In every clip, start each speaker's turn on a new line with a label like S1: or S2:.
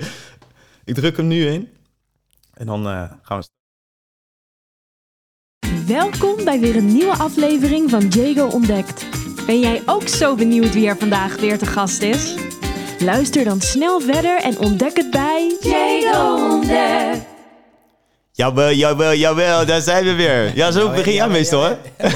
S1: Ik druk hem nu in. En dan eh, gaan we...
S2: Welkom bij weer een nieuwe aflevering van Jago Ontdekt. Ben jij ook zo benieuwd wie er vandaag weer te gast is? Luister dan snel verder en ontdek het bij Jago Ontdekt.
S1: Jawel, jawel, jawel, daar zijn we weer. Ja, zo begin jij meestal, hè?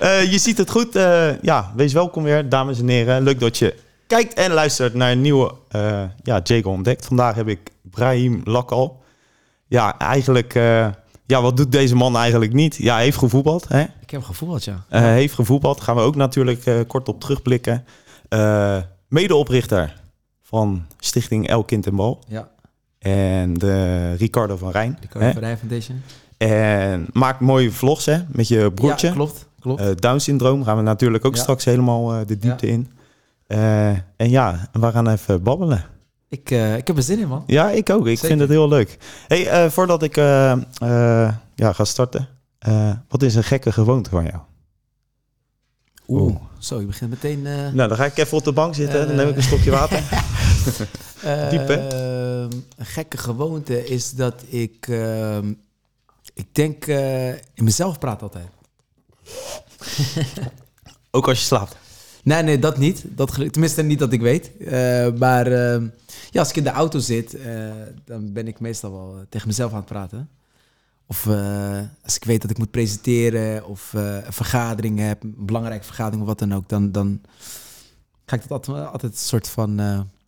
S1: Eh, je ziet het goed. Eh, ja, wees welkom weer, dames en heren. Leuk dat je kijkt en luistert naar een nieuwe uh, ja, Jago Ontdekt. Vandaag heb ik Brahim Lakal. Ja, eigenlijk... eh, ja, wat doet deze man eigenlijk niet? Ja, hij heeft gevoetbald, hè?
S3: Ik heb gevoeld, ja.
S1: Eh, heeft gevoetbald. Gaan we ook natuurlijk kort op terugblikken. Medeoprichter van Stichting El Kind en Bal.
S3: Ja,
S1: En de Ricardo van Rijn. hè?
S3: Code Rijn Foundation.
S1: En maakt mooie vlogs hè, met je broertje.
S3: Ja, klopt, klopt.
S1: Eh, Down-syndroom gaan we natuurlijk ook
S3: Ja.
S1: straks helemaal de diepte in. Eh, en ja, we gaan even babbelen.
S3: ik, eh, ik heb er zin in, man.
S1: Ja, ik ook. Ik
S3: Zeker.
S1: vind het heel leuk. Hey, eh, voordat ik ja, ga starten. wat is een gekke gewoonte van jou? Oeh.
S3: Zo, je begint meteen...
S1: Nou, dan ga ik even op de bank zitten. dan neem ik een stokje water. diep, hè?
S3: een gekke gewoonte is dat ik... ehm, ik denk in mezelf praat altijd.
S1: ook als je slaapt.
S3: Nee, nee, dat niet. Dat, tenminste, niet dat ik weet. Eh, maar ehm, ja, als ik in de auto zit, eh, dan ben ik meestal wel eh, tegen mezelf aan het praten. Of als ik weet dat ik moet presenteren of een vergadering heb, een belangrijke vergadering of wat dan ook, dan, dan ga ik dat altijd, altijd een soort van...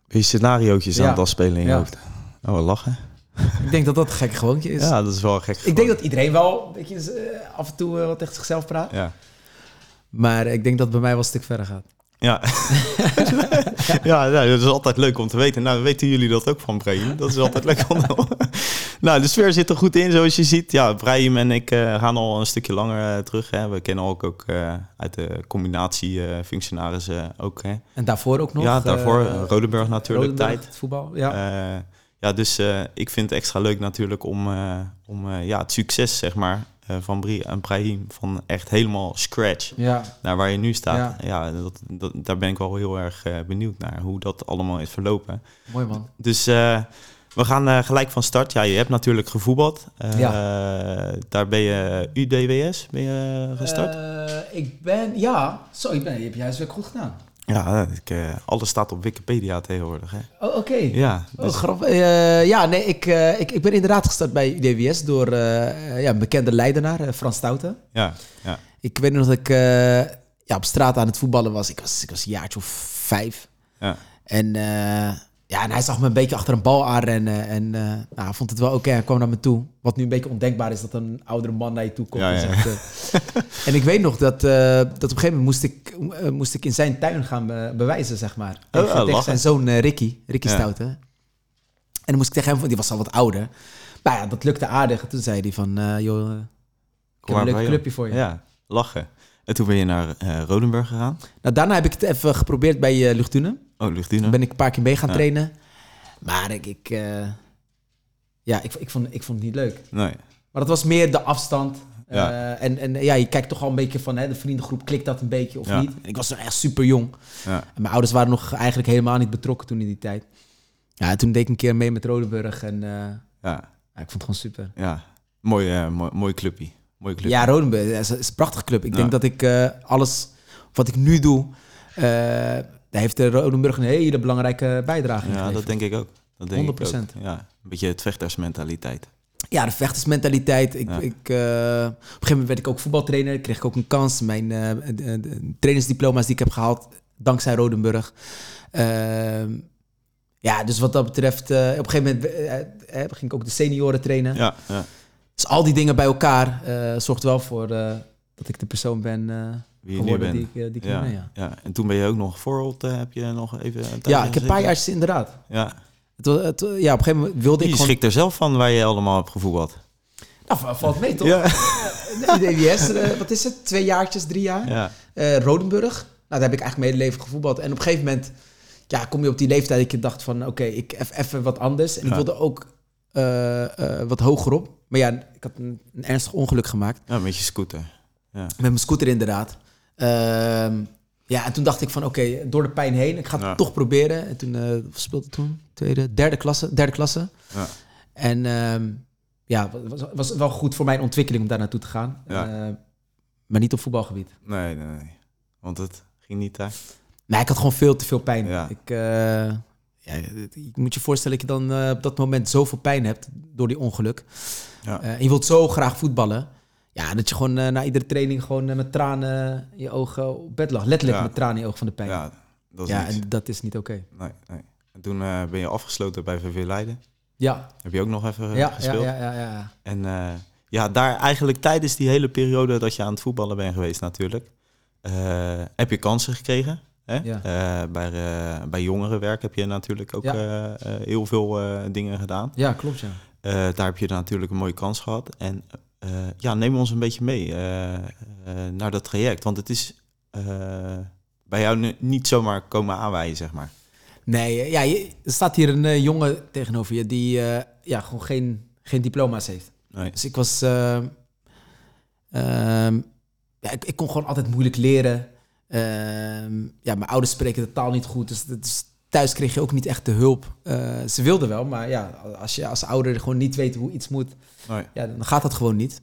S1: je scenariootjes aan het afspelen in je
S3: Ja.
S1: hoofd? Oh, lachen.
S3: ik denk dat dat een gek gewoontje is.
S1: Ja, dat is wel een gek
S3: Ik denk dat iedereen wel een beetje, eh, af en toe wat tegen zichzelf praat.
S1: Ja.
S3: Maar ik denk dat het bij mij wel een stuk verder gaat.
S1: Ja. ja, nou, dat is altijd leuk om te weten. Nou, weten jullie dat ook van Brahim? Dat is altijd leuk om Nou, de sfeer zit er goed in, zoals je ziet. Ja, Brahim en ik eh, gaan al een stukje langer eh, terug. Hè. We kennen ook, ook eh, uit de combinatie functionarissen ook. Hè.
S3: En daarvoor ook nog?
S1: ja, daarvoor Rodenburg natuurlijk,
S3: Rodenburg,
S1: tijd.
S3: het voetbal, ja.
S1: Ja, ja dus ik vind het extra leuk natuurlijk om, om ja, het succes, zeg maar, van Bri en Brahim, van echt helemaal scratch
S3: ja.
S1: naar waar je nu staat.
S3: Ja.
S1: Ja, dat, dat, daar ben ik wel heel erg eh, benieuwd naar hoe dat allemaal is verlopen.
S3: Mooi man.
S1: Dus eh, we gaan eh, gelijk van start. Ja, je hebt natuurlijk gevoetbald. Eh, Daar ben je UDWS ben je gestart.
S3: Eh, ik ben, ja, zo, ik ben, je hebt juist weer goed gedaan.
S1: Ja, ik, eh, alles staat op Wikipedia tegenwoordig. Hè?
S3: Oh, oké.
S1: Ja,
S3: Oh,
S1: dus-
S3: grappig. Eh, ja, nee, ik, eh, ik, ik ben inderdaad gestart bij UDWS door ja, een bekende leidenaar, Frans Stouten.
S1: ja, ja,
S3: Ik weet nog dat ik ja, op straat aan het voetballen was. Ik was, ik was een jaartje of vijf.
S1: ja.
S3: En, eh, ja, en hij zag me een beetje achter een bal aanrennen. En eh, nou, vond het wel oké. Hij kwam naar me toe. Wat nu een beetje ondenkbaar is dat een oudere man naar je toe komt.
S1: Ja,
S3: en, zegt, eh, en ik weet nog dat, eh, dat op een gegeven moment moest ik, moest ik in zijn tuin gaan be- bewijzen, zeg maar.
S1: Oh,
S3: Tegen- zijn zoon Ricky, Ricky
S1: Ja.
S3: Stouten. En dan moest ik tegen hem, die was al wat ouder. Maar ja, dat lukte aardig. En toen zei hij van, joh, ik heb een leuk clubje voor je.
S1: Ja, lachen. En toen ben je naar Rodenburg gegaan.
S3: Nou, daarna heb ik het even geprobeerd bij uh, Luchtune.
S1: Oh.
S3: Toen ben ik een paar keer mee gaan
S1: Ja.
S3: trainen. Maar ik, ik, eh, ja, ik, ik, vond, ik vond het niet leuk.
S1: Nee.
S3: Maar dat was meer de afstand.
S1: Ja.
S3: Eh, en, en ja, je kijkt toch al een beetje van hè, de vriendengroep, klikt dat een beetje of
S1: Ja.
S3: niet? En ik was echt super jong.
S1: Ja.
S3: En mijn ouders waren nog eigenlijk helemaal niet betrokken toen in die tijd. Ja, toen deed ik een keer mee met Rodenburg en eh,
S1: Ja,
S3: ik vond het gewoon super.
S1: ja. Mooi, eh, mooi, mooi clubje. Mooi clubje.
S3: Ja, Rodenburg is, is een prachtige club. Ik denk dat ik alles wat ik nu doe, daar heeft de Rodenburg een hele belangrijke bijdrage in
S1: Ja, dat denk ik ook. Dat denk
S3: 100%.
S1: Ik ook. Ja, een beetje het vechtersmentaliteit.
S3: Ja, de vechtersmentaliteit. Ik,
S1: Ja.
S3: ik, eh, op een gegeven moment werd ik ook voetbaltrainer. Kreeg ik ook een kans. Mijn de- de trainersdiploma's die ik heb gehaald, dankzij Rodenburg. Ehm, ja, dus wat dat betreft, eh, op een gegeven moment ging ik ook de senioren trainen.
S1: Ja, ja.
S3: Dus al die dingen bij elkaar zorgt wel voor dat ik de persoon ben eh,
S1: Wie je nu
S3: geworden
S1: bent.
S3: die ik, eh, die ik
S1: ja,
S3: ben. Ja,
S1: ja. En toen ben je ook nog voorbeeld, eh, heb je nog even... een tijdje
S3: ja ik heb een paar jaar inderdaad.
S1: Ja.
S3: Het, ja, op een gegeven moment wilde ik
S1: Je
S3: gewoon...
S1: er zelf van waar je allemaal hebt gevoetbald.
S3: Nou, va- valt mee toch?
S1: Ja.
S3: De DWS, wat is het? Twee jaartjes, drie jaar?
S1: Ja.
S3: Eh, Rodenburg. Nou, daar heb ik eigenlijk mijn hele leven gevoetbald. En op een gegeven moment ja, kom je op die leeftijd dat je dacht van... oké, ik even wat anders. En ik wilde ook eh, eh, wat hoger op. Maar ja, ik had een, een ernstig ongeluk gemaakt.
S1: ja, met je scooter. Ja.
S3: Met mijn scooter inderdaad. Ehm, ja, en toen dacht ik van oké, door de pijn heen, ik ga het
S1: Ja.
S3: toch proberen. En toen uh, speelde toen tweede, derde klasse, derde klasse.
S1: Ja.
S3: En ehm, ja, was, was wel goed voor mijn ontwikkeling om daar naartoe te gaan.
S1: Ja.
S3: Eh, maar niet op voetbalgebied.
S1: Nee, nee, nee. Want het ging niet daar.
S3: Nee, ik had gewoon veel te veel pijn.
S1: Ja.
S3: Ik, eh, ja, je moet je voorstellen dat je dan eh, op dat moment zoveel pijn hebt door die ongeluk.
S1: Ja.
S3: En je wilt zo graag voetballen. Ja, dat je gewoon eh, na iedere training gewoon eh, met tranen in je ogen op bed lag. Letterlijk
S1: Ja.
S3: met tranen in je ogen van de pijn. Ja,
S1: Ja, dat is niks.
S3: en dat is niet oké.
S1: Nee, nee. En toen eh, ben je afgesloten bij VV Leiden.
S3: Ja,
S1: Heb je ook nog even
S3: ja, ja,
S1: gespeeld?
S3: ja, ja, ja.
S1: En eh, ja, daar eigenlijk tijdens die hele periode dat je aan het voetballen bent geweest natuurlijk, heb je kansen gekregen. Hè?
S3: Ja.
S1: Bij, bij jongerenwerk heb je natuurlijk ook
S3: Ja.
S1: heel veel dingen gedaan.
S3: Ja, klopt ja.
S1: Daar heb je natuurlijk een mooie kans gehad. En eh, ja, neem ons een beetje mee eh, eh, naar dat traject. Want het is bij jou niet zomaar komen aanwijzen, zeg maar.
S3: Nee, ja, je, er staat hier een jongen tegenover je die ja, gewoon geen, geen diploma's heeft.
S1: Nee.
S3: Dus ik was. ehm, ja, ik, ik kon gewoon altijd moeilijk leren. Ehm, ja, mijn ouders spreken de taal niet goed. Dus, dus thuis kreeg je ook niet echt de hulp. Eh, ze wilden wel, maar ja, als je als ouder gewoon niet weet hoe iets moet,
S1: Nee.
S3: ja, dan gaat dat gewoon niet.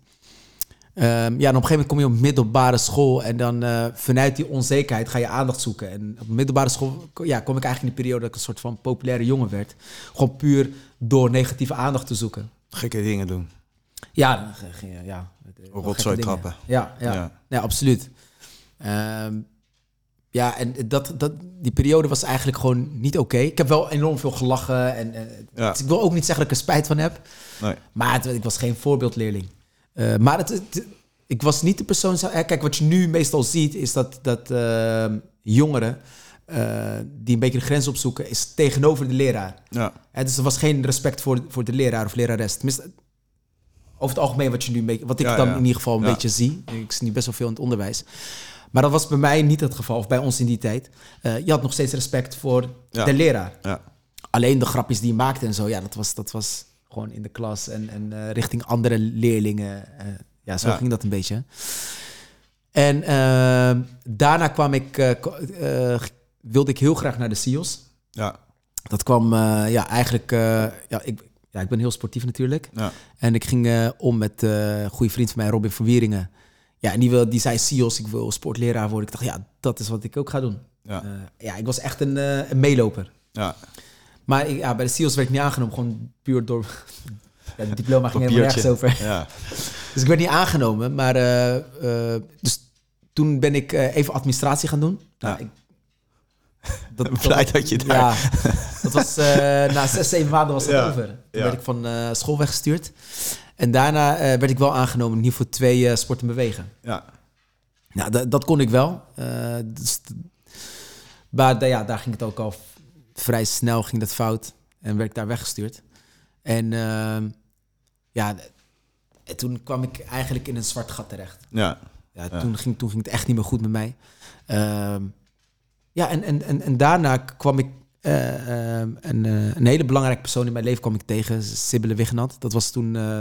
S3: Ehm, ja, en op een gegeven moment kom je op middelbare school en dan eh, vanuit die onzekerheid ga je aandacht zoeken. En op middelbare school ja, kom ik eigenlijk in de periode dat ik een soort van populaire jongen werd. Gewoon puur door negatieve aandacht te zoeken.
S1: Gekke dingen doen.
S3: Ja, je, ja. wel
S1: Rotzooi trappen.
S3: Ja, ja.
S1: Ja.
S3: ja. absoluut. Ehm, ja, en dat, dat, die periode was eigenlijk gewoon niet oké. Ik heb wel enorm veel gelachen. En,
S1: Ja.
S3: dus ik wil ook niet zeggen dat ik er spijt van heb.
S1: Nee.
S3: Maar het, ik was geen voorbeeldleerling. Eh, maar het, het- ik was niet de persoon... zo- eh, Kijk, wat je nu meestal ziet, is dat, dat jongeren... eh, die een beetje de grens opzoeken, is tegenover de leraar.
S1: Ja.
S3: Dus er was geen respect voor, voor de leraar of lerares. Tenminste, over het algemeen wat, je nu wat ik
S1: Ja,
S3: dan in ieder geval een beetje zie. Ik zie nu best wel veel in het onderwijs. Maar dat was bij mij niet het geval, of bij ons in die tijd. Eh, je had nog steeds respect voor
S1: Ja.
S3: de leraar.
S1: Ja.
S3: Alleen de grapjes die je maakte en zo, ja, dat was, dat was gewoon in de klas en, en eh, richting andere leerlingen. Eh, ja, zo
S1: Ja.
S3: ging dat een beetje. En eh, daarna kwam ik, wilde ik heel graag naar de SIOS.
S1: Ja.
S3: Dat kwam ja, eigenlijk. ja, ik, ja, ik ben heel sportief natuurlijk.
S1: Ja.
S3: En ik ging om met een goede vriend van mij, Robin van Wieringen. Ja, en die, wil, die zei: Sios, ik wil sportleraar worden. Ik dacht, ja, dat is wat ik ook ga doen.
S1: Ja.
S3: Eh, ja, ik was echt een, eh, een meeloper.
S1: Ja.
S3: Maar ik, ja, bij de SIOS werd ik niet aangenomen, gewoon puur door. Ja, het diploma ging helemaal nergens over.
S1: Ja.
S3: Dus ik werd niet aangenomen. Maar eh, dus toen ben ik even administratie gaan doen. Nou,
S1: Ja.
S3: ik, dat,
S1: Blij dat je daar-
S3: Ja, dat was eh, na zes, zeven maanden was dat
S1: Ja.
S3: over. Toen
S1: Ja.
S3: werd ik van eh, school weggestuurd. En daarna eh, werd ik wel aangenomen in ieder geval twee eh sporten bewegen.
S1: Ja.
S3: Nou, dat, dat kon ik wel. Dus, maar ja, daar ging het ook al vrij snel ging dat fout. En werd ik daar weggestuurd. En ehm, ja, en toen kwam ik eigenlijk in een zwart gat terecht.
S1: Ja.
S3: Ja,
S1: Ja.
S3: Toen, ging, toen ging het echt niet meer goed met mij. Ja, en, en, en, en daarna kwam ik eh, ehm, een, eh, een hele belangrijke persoon in mijn leven kwam ik tegen, Sibylle Wignat. Dat was toen eh,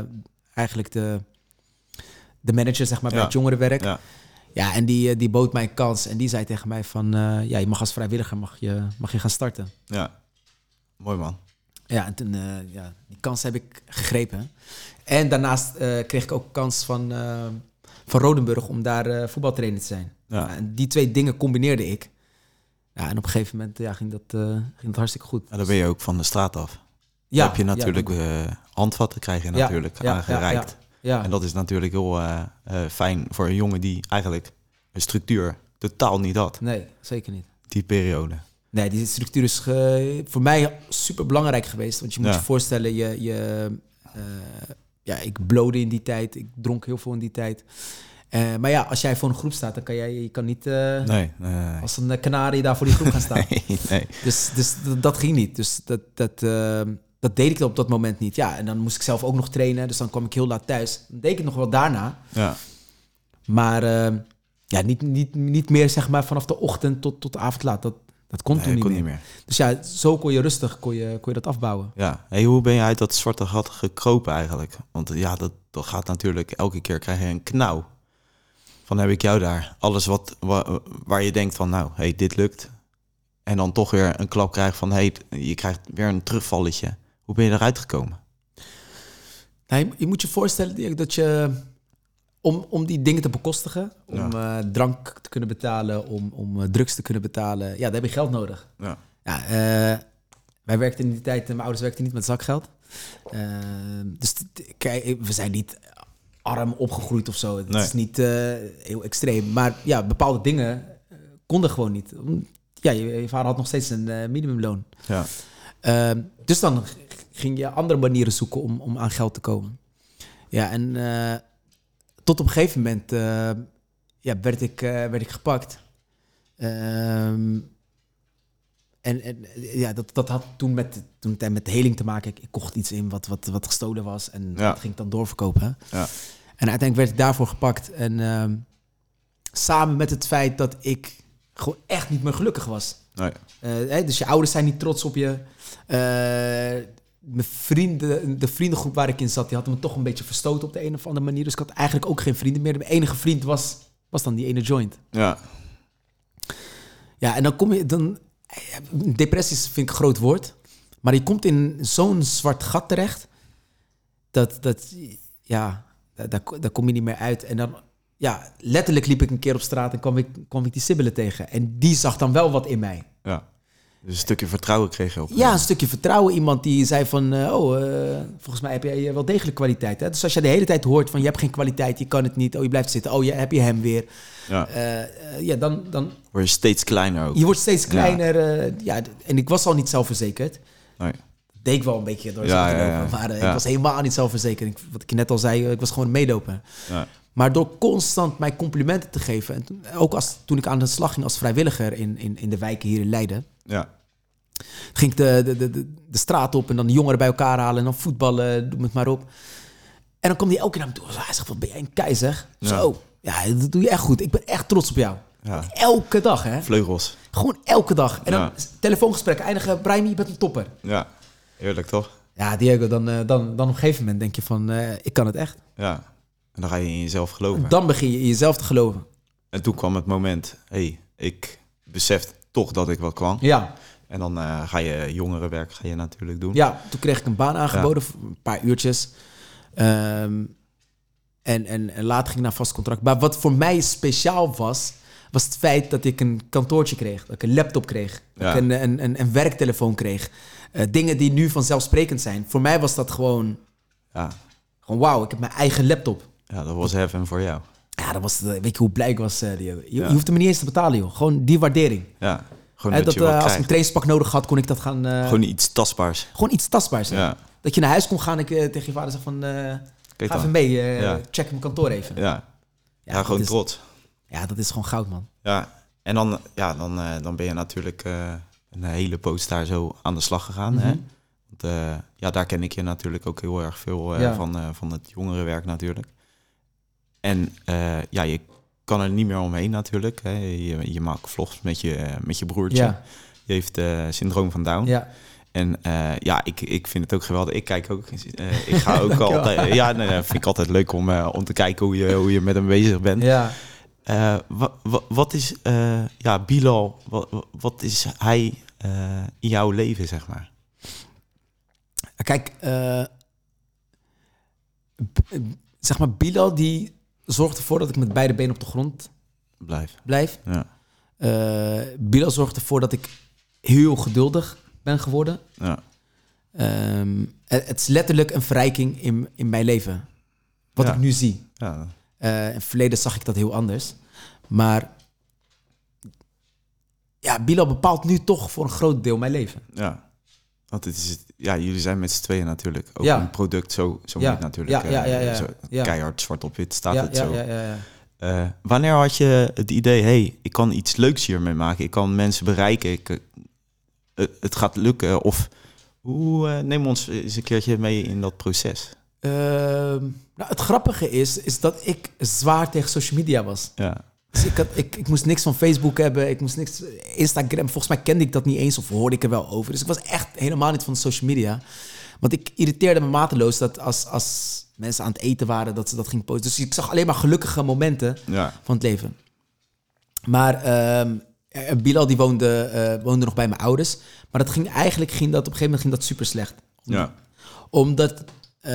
S3: eigenlijk de, de manager zeg maar, bij het jongerenwerk.
S1: Ja.
S3: Ja, en die, eh, die bood mij een kans. En die zei tegen mij van, eh, ja, je mag als vrijwilliger mag je, mag je gaan starten.
S1: Ja. Mooi man.
S3: Ja, en toen, eh, ja, die kans heb ik gegrepen. En daarnaast eh, kreeg ik ook kans van, eh, van Rodenburg om daar eh, voetbaltrainer te zijn.
S1: Ja.
S3: Ja, en die twee dingen combineerde ik. Ja, en op een gegeven moment ja, ging, dat, eh, ging dat hartstikke goed.
S1: En dan ben je ook van de straat af.
S3: Ja,
S1: Dan heb je natuurlijk
S3: ja,
S1: eh, handvatten krijg je natuurlijk
S3: ja,
S1: aangereikt.
S3: Ja.
S1: En dat is natuurlijk heel eh, fijn voor een jongen die eigenlijk een structuur totaal niet had,
S3: nee, zeker niet.
S1: die periode.
S3: Nee, die structuur is ge- voor mij super belangrijk geweest. Want je moet je voorstellen, je, je, ja, ik blode in die tijd. Ik dronk heel veel in die tijd. Eh, maar ja, als jij voor een groep staat, dan kan jij je kan niet eh,
S1: Nee, nee, nee.
S3: als een kanarie daar voor die groep gaan staan.
S1: nee, nee.
S3: Dus, dus dat, ging niet. Dus dat, dat, eh, dat deed ik op dat moment niet. Ja, en dan moest ik zelf ook nog trainen. Dus dan kwam ik heel laat thuis. Dan deed ik het nog wel daarna.
S1: Ja,
S3: Maar eh, ja, niet, niet, niet meer zeg maar vanaf de ochtend tot, tot de avond laat. Dat, dat kon toen niet
S1: kon
S3: meer.
S1: niet meer.
S3: Dus ja, zo kon je rustig kon je, kon je dat afbouwen.
S1: Ja, hey, hoe ben je uit dat zwarte gat gekropen eigenlijk? Want ja, dat, dat gaat natuurlijk elke keer krijg je een knauw dan heb ik jou daar. Alles wat, wa- waar je denkt van, nou, hey, dit lukt. En dan toch weer een klap krijgt van, hey, je krijgt weer een terugvalletje. Hoe ben je eruit gekomen?
S3: Nou, je, je moet je voorstellen dat je... Om, om die dingen te bekostigen, om eh, drank te kunnen betalen, om, om eh, drugs te kunnen betalen, ja, daar heb je geld nodig.
S1: Ja.
S3: Ja, eh, wij werkten in die tijd, mijn ouders werkten niet met zakgeld. Eh, dus we zijn niet arm opgegroeid of zo. Het
S1: Nee.
S3: is niet eh, heel extreem. Maar ja, bepaalde dingen eh, konden gewoon niet. Ja, je, je vader had nog steeds een eh, minimumloon.
S1: Ja.
S3: Ehm, dus dan ging je andere manieren zoeken om, om aan geld te komen. Ja, en tot op een gegeven moment ja, werd, ik, werd ik gepakt. Ehm, en en ja, dat, dat had toen met, toen met heling te maken. Ik, ik kocht iets in wat, wat, wat gestolen was en
S1: Ja.
S3: dat ging ik dan doorverkopen.
S1: Ja.
S3: En uiteindelijk werd ik daarvoor gepakt. En ehm, samen met het feit dat ik gewoon echt niet meer gelukkig was.
S1: Nee.
S3: Eh, hè, dus je ouders zijn niet trots op je. Eh, mijn vrienden, de vriendengroep waar ik in zat, die hadden me toch een beetje verstoten op de een of andere manier. Dus ik had eigenlijk ook geen vrienden meer. Mijn enige vriend was, was dan die ene joint.
S1: Ja.
S3: Ja, en dan kom je dan. Depressies vind ik een groot woord. Maar je komt in zo'n zwart gat terecht. Dat, dat ja, daar, daar kom je niet meer uit. En dan, ja, letterlijk liep ik een keer op straat en kwam ik, kwam ik die sibbelen tegen. En die zag dan wel wat in mij.
S1: ja. Dus een stukje vertrouwen kreeg je op.
S3: Ja, een stukje vertrouwen. Iemand die zei van, eh, oh, eh, volgens mij heb jij wel degelijk kwaliteit. Hè? Dus als je de hele tijd hoort van, je hebt geen kwaliteit, je kan het niet. Oh, je blijft zitten. Oh, je, heb je hem weer.
S1: Ja.
S3: Eh, eh, ja, dan, dan,
S1: Word je steeds kleiner ook.
S3: je wordt steeds kleiner. eh, ja, d- en ik was al niet zelfverzekerd.
S1: Nee.
S3: Dat deed ik wel een beetje door
S1: Ja,
S3: te
S1: ja,
S3: lopen.
S1: ja.
S3: Maar eh,
S1: Ja.
S3: ik was helemaal niet zelfverzekerd. Ik, wat ik je net al zei, eh, ik was gewoon.
S1: Ja.
S3: Maar door constant mij complimenten te geven... en ook als, toen ik aan de slag ging als vrijwilliger in, in, in de wijken hier in Leiden...
S1: Ja.
S3: ging ik de, de, de, de, straat op en dan de jongeren bij elkaar halen... en dan voetballen, doe het maar op. En dan kwam hij elke keer naar me toe. Hij zegt, wat ben jij een keizer?
S1: Ja.
S3: Zo, ja, dat doe je echt goed. Ik ben echt trots op jou.
S1: Ja.
S3: Elke dag, hè?
S1: Vleugels.
S3: Gewoon elke dag. En dan
S1: Ja.
S3: telefoongesprekken eindigen. Brahimi, je bent een topper.
S1: Ja. Heerlijk toch?
S3: Ja, Diego, dan, eh, dan, dan op een gegeven moment denk je van... eh, ik kan het echt.
S1: Ja. En dan ga je in jezelf geloven.
S3: Dan begin je in jezelf te geloven.
S1: En toen kwam het moment, hey, ik besef toch dat ik wat kwam.
S3: Ja,
S1: En dan eh, ga je jongerenwerk ga je natuurlijk doen.
S3: ja toen kreeg ik een baan aangeboden voor een paar uurtjes. Ehm, en, en, en later ging ik naar vast contract. Maar wat voor mij speciaal was... was het feit dat ik een kantoortje kreeg. Dat ik een laptop kreeg. Dat
S1: Ja.
S3: ik een, een, een, een werktelefoon kreeg. Eh, dingen die nu vanzelfsprekend zijn. Voor mij was dat gewoon...
S1: Ja.
S3: Gewoon wauw, ik heb mijn eigen laptop.
S1: ja, dat was heaven voor jou.
S3: Ja, dat was, weet je hoe blij ik was? eh, Diego? je,
S1: Ja.
S3: je hoeft hem niet eens te betalen, joh. Gewoon die waardering.
S1: Ja. Gewoon dat,
S3: eh, als ik een trainingspak nodig had, kon ik dat gaan... eh,
S1: Gewoon iets tastbaars.
S3: gewoon iets tastbaars.
S1: Ja.
S3: Dat je naar huis kon gaan en ik eh, tegen je vader zeg van... eh, ga
S1: dan.
S3: even mee, eh, check mijn kantoor even.
S1: Ja. Ja, gewoon
S3: is,
S1: trots.
S3: Ja, dat is gewoon goud, man.
S1: Ja. En dan, ja, dan, eh, dan ben je natuurlijk eh, een hele poos daar zo aan de slag gegaan. hè?
S3: Mhm.
S1: Want, eh, ja, daar ken ik je natuurlijk ook heel erg veel eh, van, eh, van het jongerenwerk natuurlijk. En eh, ja, je kan er niet meer omheen natuurlijk. Hè? Je, je maakt vlogs met je, met je broertje.
S3: Ja,
S1: Die heeft eh, syndroom van Down.
S3: ja.
S1: En eh, ja, ik, ik vind het ook geweldig. Ik kijk ook. eh, ik ga ook altijd. Ja, nee, nee, vind ik altijd leuk om, eh, om te kijken hoe je, hoe je met hem bezig bent.
S3: ja.
S1: Eh, wa- wa- wat is eh, ja, Bilal? Wat, wat is hij eh, in jouw leven, zeg maar?
S3: Kijk, eh, zeg maar, Bilal die zorgt ervoor dat ik met beide benen op de grond
S1: Blijf.
S3: blijf.
S1: Ja.
S3: Eh Bilal zorgt ervoor dat ik heel geduldig ben geworden.
S1: Ja.
S3: Ehm, het, het is letterlijk een verrijking in, in mijn leven. Wat
S1: Ja.
S3: ik nu zie.
S1: Ja.
S3: Eh, in het verleden zag ik dat heel anders. Maar ja, Bilal bepaalt nu toch voor een groot deel mijn leven.
S1: ja. Want het is, het- ja, jullie zijn met z'n tweeën natuurlijk. Ook
S3: Ja.
S1: een product, zo, zo
S3: Ja.
S1: moet natuurlijk.
S3: Ja, ja,
S1: eh,
S3: ja.
S1: Keihard zwart op wit staat het zo.
S3: ja, ja, ja.
S1: Eh, wanneer had je het idee, hey, ik kan iets leuks hiermee maken. Ik kan mensen bereiken. Ik, eh, het, gaat lukken. Of hoe, eh, neem ons eens een keertje mee in dat proces.
S3: Ehm, nou, het grappige is, is dat ik zwaar tegen social media was.
S1: Ja,
S3: Dus ik, had, ik, ik moest niks van Facebook hebben, ik moest niks... Instagram, volgens mij kende ik dat niet eens of hoorde ik er wel over. Dus ik was echt helemaal niet van social media. Want ik irriteerde me mateloos dat als, als mensen aan het eten waren, dat ze dat gingen posten. Dus ik zag alleen maar gelukkige momenten
S1: Ja.
S3: van het leven. Maar eh, Bilal die woonde, eh, woonde nog bij mijn ouders. Maar dat ging eigenlijk ging dat, op een gegeven moment ging dat super slecht.
S1: Ja.
S3: Omdat eh,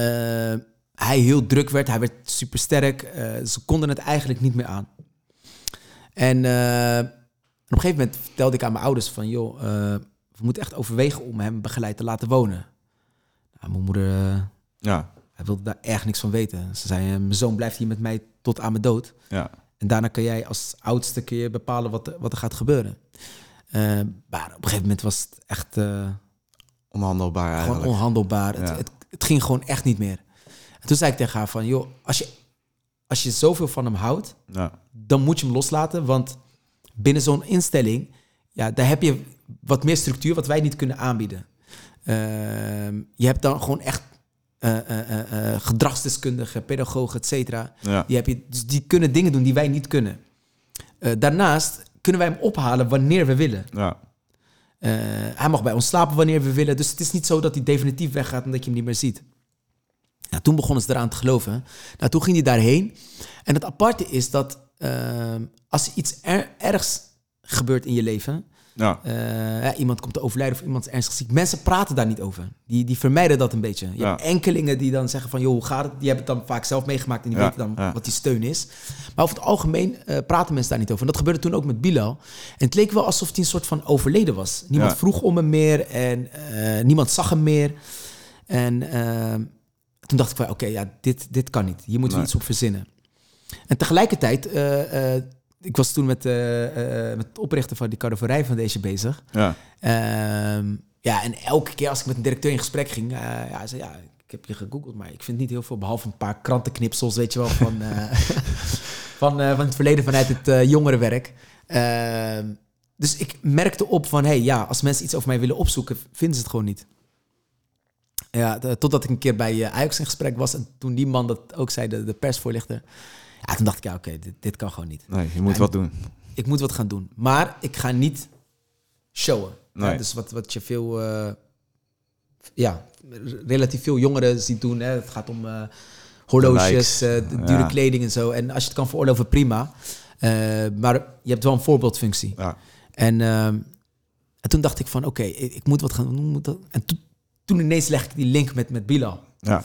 S3: hij heel druk werd. Hij werd super sterk. ze konden het eigenlijk niet meer aan. En eh, op een gegeven moment vertelde ik aan mijn ouders van... joh, eh, we moeten echt overwegen om hem begeleid te laten wonen. Nou, mijn moeder... eh,
S1: Ja.
S3: hij wilde daar erg niks van weten. Ze zei, mijn zoon blijft hier met mij tot aan mijn dood.
S1: Ja.
S3: En daarna kun jij als oudste kun je bepalen wat, wat er gaat gebeuren. Maar op een gegeven moment was het echt
S1: Onhandelbaar
S3: gewoon
S1: eigenlijk.
S3: onhandelbaar. Het, het, het ging gewoon echt niet meer. En toen zei ik tegen haar van, joh, als je, als je zoveel van hem houdt,
S1: Ja.
S3: dan moet je hem loslaten. Want binnen zo'n instelling, ja, daar heb je wat meer structuur wat wij niet kunnen aanbieden. Ehm, je hebt dan gewoon echt eh, eh, gedragsdeskundigen, pedagogen, et cetera.
S1: Ja.
S3: Die, heb je, dus die kunnen dingen doen die wij niet kunnen. Daarnaast kunnen wij hem ophalen wanneer we willen.
S1: Ja.
S3: Hij mag bij ons slapen wanneer we willen. Dus het is niet zo dat hij definitief weggaat en dat je hem niet meer ziet. Nou, toen begonnen ze eraan te geloven. Nou, toen ging hij daarheen. En het aparte is dat ehm, als iets er- ergs gebeurt in je leven...
S1: Ja.
S3: eh, ja, iemand komt te overlijden of iemand is ernstig ziek. Mensen praten daar niet over. Die, die vermijden dat een beetje. Je
S1: Ja.
S3: hebt enkelingen die dan zeggen van... joh, hoe gaat het? Die hebben het dan vaak zelf meegemaakt... en die weten dan wat die steun is. Maar over het algemeen eh, praten mensen daar niet over. En dat gebeurde toen ook met Bilal. En het leek wel alsof hij een soort van overleden was. Niemand vroeg om hem meer en eh, niemand zag hem meer. En ehm, toen dacht ik van, oké, ja, dit, dit kan niet. Hier moeten we
S1: Nee.
S3: iets op verzinnen. En tegelijkertijd, eh, eh, ik was toen met, eh, met het oprichten van die carnaverij van deze bezig.
S1: Ja.
S3: Ehm, ja, en elke keer als ik met een directeur in gesprek ging, ja, zei, ja, ik heb je gegoogeld, maar ik vind niet heel veel, behalve een paar krantenknipsels, weet je wel, van, van, van het verleden vanuit het jongerenwerk. Ehm, dus ik merkte op van, hey, ja, als mensen iets over mij willen opzoeken, vinden ze het gewoon niet. Ja, de- totdat ik een keer bij eh, Ajax in gesprek was en toen die man dat ook zei, de, de persvoorlichter. Ja, toen dacht ik, ja, oké, dit, dit kan gewoon niet
S1: Nee, je moet
S3: Ja,
S1: wat doen.
S3: ik moet wat gaan doen. Maar ik ga niet showen.
S1: Nee.
S3: Ja, dus wat, wat je veel, eh, ja, relatief veel jongeren ziet doen. Hè. Het gaat om eh, horloges, dure
S1: Ja.
S3: kleding en zo. En als je het kan veroorloven, prima. Maar je hebt wel een voorbeeldfunctie.
S1: Ja.
S3: En, ehm, en toen dacht ik van, oké, ik, ik moet wat gaan doen. moet dat- En toen, toen ineens leg ik die link met, met Bilal.
S1: Ja.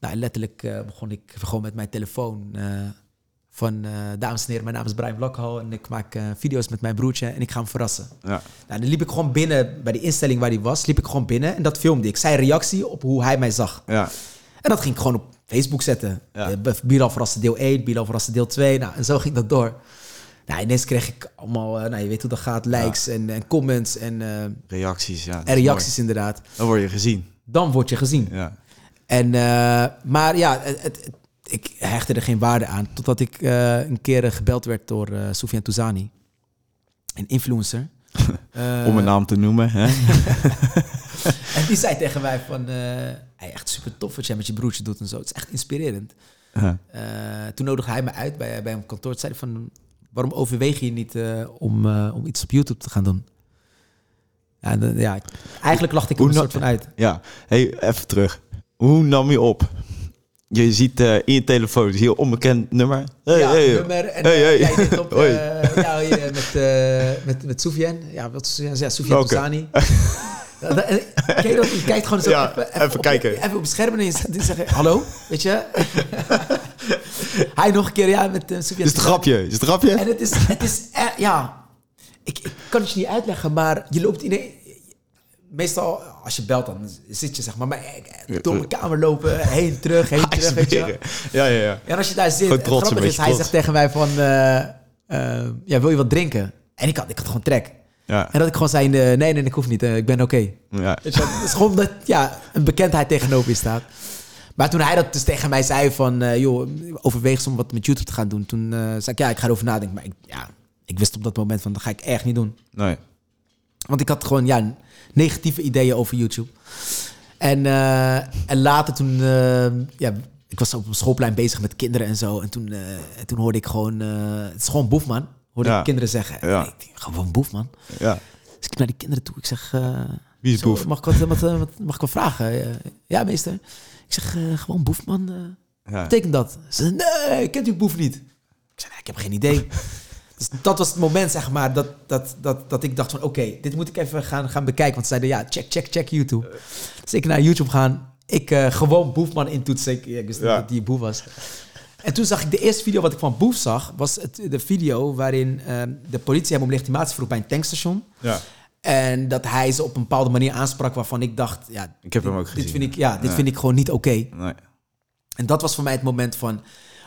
S3: Nou, letterlijk eh, begon ik gewoon met mijn telefoon eh, van... eh, dames en heren, mijn naam is Brian Blokhal en ik maak video's met mijn broertje en ik ga hem verrassen.
S1: Ja.
S3: Nou, dan liep ik gewoon binnen, bij die instelling waar hij was, liep ik gewoon binnen en dat filmde ik. Zijn reactie op hoe hij mij zag.
S1: Ja.
S3: En dat ging ik gewoon op Facebook zetten.
S1: Ja.
S3: Bilal verrassen deel 1, Bilal verrassen deel 2. Nou, en zo ging dat door. Nou, ineens kreeg ik allemaal, eh, nou, je weet hoe dat gaat, likes en, en comments en, eh,
S1: Reacties, ja.
S3: en reacties inderdaad.
S1: Dan word je gezien.
S3: Dan word je gezien.
S1: Ja.
S3: En, eh, maar ja, het, ik hechtte er geen waarde aan. Totdat ik een keer gebeld werd door eh Soufiane Touzani. Een influencer.
S1: Om een naam te noemen. Hè?
S3: En die zei tegen mij van... hey, echt super tof wat jij met je broertje doet en zo. Het is echt inspirerend. Toen nodigde hij me uit bij, bij een kantoor. Toen zei hij van... Waarom overweeg je niet eh, om, eh, om iets op YouTube te gaan doen? Ja, eh, ja eigenlijk lachte ik er een soort van uit.
S1: ja. Hey, even terug. Hoe nam je op? Je ziet in je telefoon, zie je een onbekend nummer. Hey,
S3: ja,
S1: hey,
S3: nummer. En
S1: Hey, hey.
S3: jij zit op... Eh, ja, hier, met, eh met, met Soufiane. Ja, wat ja, Soufiane
S1: Oké.
S3: Dat- Ken je kijkt gewoon zo
S1: Ja,
S3: even,
S1: even
S3: op,
S1: kijken.
S3: Even op het scherm en je zegt- hallo, weet je? Hij nog een keer, ja, met uh,
S1: Is het een grapje? Is het een grapje?
S3: En het is, het is eh, ja, ik, ik kan het je niet uitleggen, maar je loopt in Meestal, als je belt, dan zit je zeg maar, maar eh, door mijn kamer lopen, heen, terug, heen, terug, weet je wel.
S1: Ja, ja, ja.
S3: En als je daar zit,
S1: trots,
S3: is, hij
S1: trots.
S3: zegt tegen mij van, eh, eh, ja, wil je wat drinken? En ik had, ik had gewoon trek.
S1: Ja.
S3: En dat ik gewoon zei, eh, nee, nee, ik hoef niet, eh, ik ben oké.
S1: ja.
S3: Je wel, Het is gewoon dat, ja, een bekendheid tegenover je staat. Maar toen hij dat dus tegen mij zei van, eh, joh, overweeg eens om wat met YouTube te gaan doen. Toen eh, zei ik, ja, ik ga erover nadenken. Maar ik, ja, ik wist op dat moment van, dat ga ik echt niet doen.
S1: Nee.
S3: Want ik had gewoon, ja, negatieve ideeën over YouTube. En, en later toen, ja, ik was op een schoolplein bezig met kinderen en zo. En toen, en toen hoorde ik gewoon, het is gewoon boef, man. Hoorde
S1: Ja.
S3: ik kinderen zeggen.
S1: Ja.
S3: Ik denk, gewoon boef, man.
S1: Ja.
S3: Dus ik naar die kinderen toe. Ik zeg... eh,
S1: Wie is
S3: zo,
S1: boef?
S3: Mag ik wat, wat, wat- mag ik wat vragen? Eh, Ja, meester. Ik zeg, eh, gewoon Boefman. eh
S1: Ja.
S3: wat betekent dat? Ze zei, nee, ik ken die Boef niet. Ik zei, nee, ik heb geen idee. dus dat was het moment, zeg maar, dat, dat, dat, dat ik dacht van... Oké, dit moet ik even gaan, gaan bekijken. Want ze zeiden, ja, check, check, check YouTube. Dus ik naar YouTube gaan. Ik eh, gewoon Boefman intoetsen. Ik, ik wist
S1: Ja.
S3: dat die Boef was. En toen zag ik de eerste video wat ik van Boef zag... was het, de video waarin eh, de politie hem om legitimatie vroeg bij een tankstation...
S1: Ja.
S3: En dat hij ze op een bepaalde manier aansprak waarvan ik dacht... Ja,
S1: Ik heb
S3: dit,
S1: hem ook
S3: Dit
S1: gezien,
S3: vind ik, ja, dit
S1: Ja.
S3: vind ik gewoon niet oké.
S1: Nee.
S3: En dat was voor mij het moment van...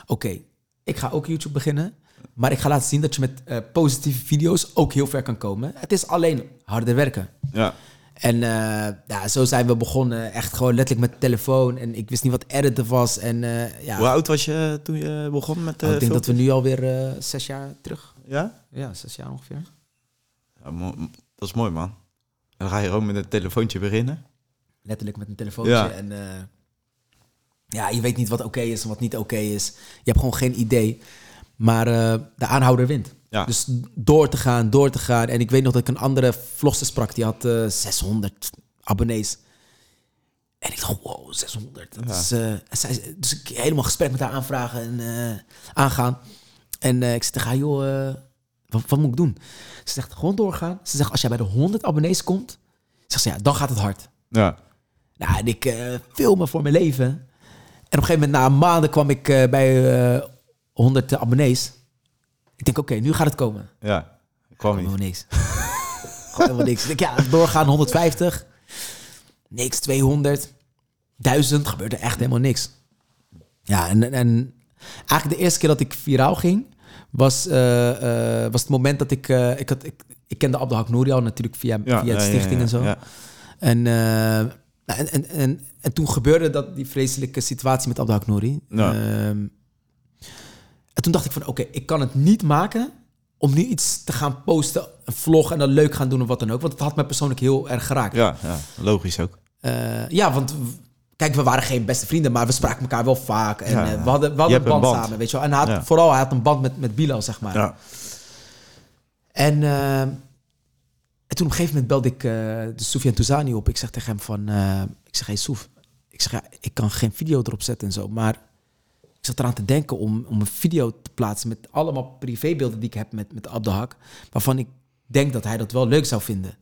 S3: Oké, ik ga ook YouTube beginnen. Maar ik ga laten zien dat je met eh, positieve video's ook heel ver kan komen. Het is alleen harder werken.
S1: Ja.
S3: En eh, ja, zo zijn we begonnen. Echt gewoon letterlijk met de telefoon. En ik wist niet wat editen was. En eh, ja,
S1: Hoe oud was je toen je begon met
S3: Oh,
S1: uh,
S3: ik denk dat we nu alweer eh zes jaar terug...
S1: Ja?
S3: Ja, zes jaar ongeveer.
S1: Ja, Dat is mooi, man. En dan ga je gewoon met een telefoontje beginnen.
S3: letterlijk met een telefoontje.
S1: Ja.
S3: En eh, ja, je weet niet wat oké is en wat niet oké is. Je hebt gewoon geen idee. Maar eh, de aanhouder wint.
S1: Ja.
S3: Dus door te gaan, door te gaan. En ik weet nog dat ik een andere vlogster sprak. Die had eh 600 abonnees. En ik dacht, wow, 600. Dat
S1: Ja.
S3: is, eh, zij, dus ik helemaal gesprek met haar aanvragen en eh, aangaan. En ik zei tegen haar, joh, wat, wat moet ik doen? Ze zegt, gewoon doorgaan. Ze zegt, als jij bij de 100 abonnees komt, zegt ze, ja, dan gaat het hard.
S1: Ja.
S3: Nou, en ik filmen voor mijn leven. En op een gegeven moment, na maanden, kwam ik bij eh 100 abonnees. Ik denk, oké, nu gaat het komen.
S1: Ja. Kwam niet.
S3: niks. Gewoon helemaal niks. Ik denk, ja, doorgaan 150. Niks, 200. 1000. Gebeurde echt helemaal niks. Ja, en, en eigenlijk de eerste keer dat ik viraal ging... was, eh, eh, was het moment dat ik... eh, ik, had, ik, ik kende Abdelhak Nouri al natuurlijk via,
S1: Ja,
S3: via de
S1: ja,
S3: stichting
S1: ja,
S3: en zo.
S1: ja.
S3: En, nou, en, en, en, en toen gebeurde dat, die vreselijke situatie met Abdelhak Nouri. En toen dacht ik van, oké, ik kan het niet maken om nu iets te gaan posten, een vlog en dan leuk gaan doen of wat dan ook. Want het had mij persoonlijk heel erg geraakt. Ja,
S1: Ja, logisch ook.
S3: ja want kijk, we waren geen beste vrienden, maar we spraken elkaar wel vaak. En
S1: Ja.
S3: eh, we hadden, we hadden een band, samen, weet je wel. En hij had, vooral, hij had een band met, met Bilal, zeg maar.
S1: Ja.
S3: En, eh, en toen op een gegeven moment belde ik eh de Soufiane Touzani op. Ik zeg tegen hem van... eh, ik zeg, hey Soef, ik zeg, ja, ik kan geen video erop zetten en zo. Maar ik zat eraan te denken om, om een video te plaatsen... met allemaal privébeelden die ik heb met, met Abdelhak... waarvan ik denk dat hij dat wel leuk zou vinden.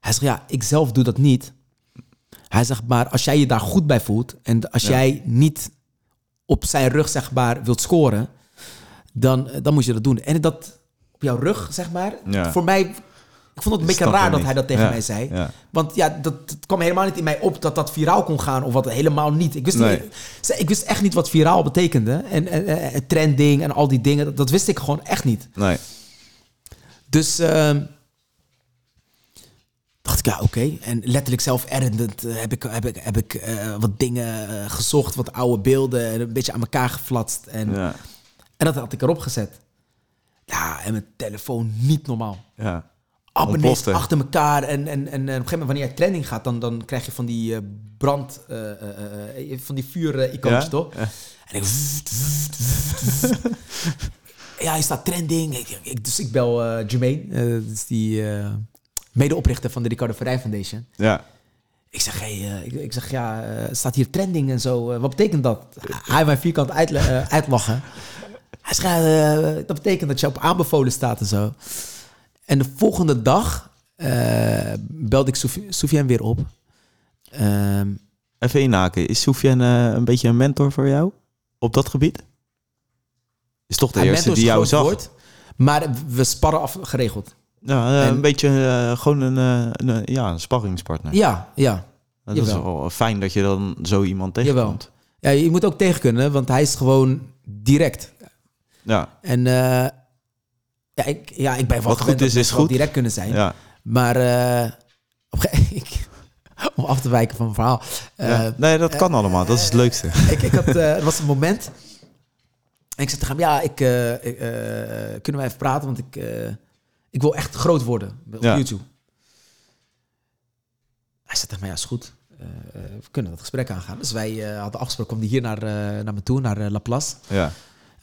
S3: Hij zegt, ja, ik zelf doe dat niet. Hij zegt, maar als jij je daar goed bij voelt... en als
S1: Ja.
S3: jij niet op zijn rug, zeg maar, wilt scoren... dan, eh, dan moet je dat doen. En dat op jouw rug, zeg maar...
S1: Ja.
S3: voor mij... Ik vond het een beetje raar dat
S1: niet.
S3: hij dat tegen
S1: Ja,
S3: mij zei.
S1: ja.
S3: Want ja, dat, het kwam helemaal niet in mij op dat dat viraal kon gaan of wat helemaal niet. Ik wist,
S1: Nee.
S3: niet, ik wist echt niet wat viraal betekende. En, en, en trending en al die dingen, dat, dat wist ik gewoon echt niet.
S1: Nee.
S3: Dus ehm, dacht ik, ja, oké. En letterlijk zelf editend eh, heb ik, heb ik, heb ik eh, wat dingen eh, gezocht, wat oude beelden en een beetje aan elkaar geflatst. En,
S1: Ja.
S3: en dat had ik erop gezet. Ja, en mijn telefoon niet normaal
S1: Ja.
S3: Abonnees achter elkaar. En, en, en, en op een gegeven moment, wanneer je trending gaat, dan, dan krijg je van die eh, brand, eh, eh, eh, van die vuur-icoontjes,
S1: Ja?
S3: toch?
S1: Ja.
S3: En ik... ja, hij staat trending. Ik, ik- dus ik bel eh Jermaine, eh, dat is die eh, medeoprichter van de Ricardo Verrij Foundation.
S1: Ja.
S3: Ik zeg, hey, eh, ik, ik zeg, ja, eh, staat hier trending en zo. eh, wat betekent dat? Hij mij vierkant eh, uitlachen. Hij eh, dat betekent dat je op aanbevolen staat en zo. En de volgende dag eh, belde ik Soufiane weer op. Ehm,
S1: Even inhaken. Is Soufiane eh, een beetje een mentor voor jou op dat gebied? Is toch de eerste die jou zag?
S3: woord, maar we sparren af geregeld.
S1: Ja, eh,
S3: En-
S1: een beetje gewoon een, een, ja, een sparringspartner.
S3: Ja, ja.
S1: dat is
S3: jawel.
S1: wel fijn dat je dan zo iemand
S3: Jawel.
S1: tegenkomt.
S3: ja. Je moet ook tegen kunnen, want hij is gewoon direct.
S1: Ja,
S3: En ja, ik, ja, ik ben wel
S1: Wat goed is, is goed.
S3: direct kunnen zijn.
S1: ja.
S3: Maar eh, op ik, om af te wijken van mijn verhaal. eh,
S1: ja. Nee, dat kan allemaal. Dat is het leukste.
S3: ik, ik had, eh, er was een moment. En ik zei tegen hem, ja, ik, eh, ik, eh, kunnen wij even praten? Want ik, eh, ik wil echt groot worden op
S1: Ja.
S3: YouTube. Hij zei tegen mij, ja, is goed. Eh, eh, we kunnen dat gesprek aangaan. Dus wij eh, hadden afgesproken, kwam hij hier naar, eh, naar me toe, naar eh, La Place.
S1: Ja.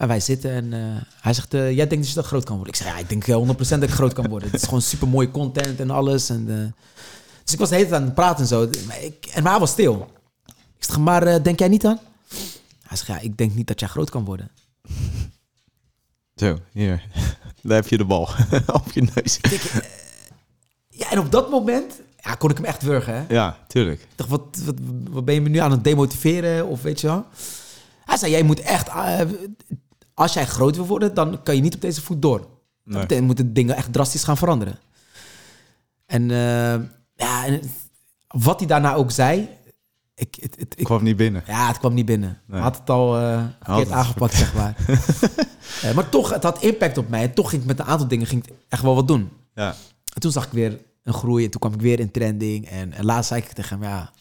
S3: En wij zitten en eh, hij zegt, eh, jij denkt dat je dat groot kan worden? Ik zeg, ja, ik denk eh, 100% dat ik groot kan worden. Het is gewoon super mooie content en alles. En, eh, dus ik was de hele tijd aan het praten en zo. Maar, ik, en maar hij was stil. zeg, maar eh, denk jij niet aan? Hij zegt, ja, ik denk niet dat jij groot kan worden.
S1: Zo, hier. Daar heb je de bal. op je neus.
S3: Ik eh, ja, en op dat moment ja, kon ik hem echt wurgen. Hè?
S1: Ja, tuurlijk.
S3: Ik dacht, wat, wat, wat ben je me nu aan het demotiveren? Of weet je wel? Hij zei, jij moet echt... eh, als jij groot wil worden, dan kan je niet op deze voet door.
S1: Nee.
S3: Dan moeten dingen echt drastisch gaan veranderen. En eh, ja, en wat hij daarna ook zei... Ik, het, het,
S1: Ik kwam niet binnen.
S3: ja, het kwam niet binnen.
S1: Nee.
S3: Hij had het al verkeerd
S1: het.
S3: aangepakt, zeg maar. Eh, maar toch, het had impact op mij. En toch ging ik met een aantal dingen ging ik echt wel wat doen.
S1: Ja.
S3: En toen zag ik weer een groei. En toen kwam ik weer in trending. En, en laatst zei ik tegen hem, ja...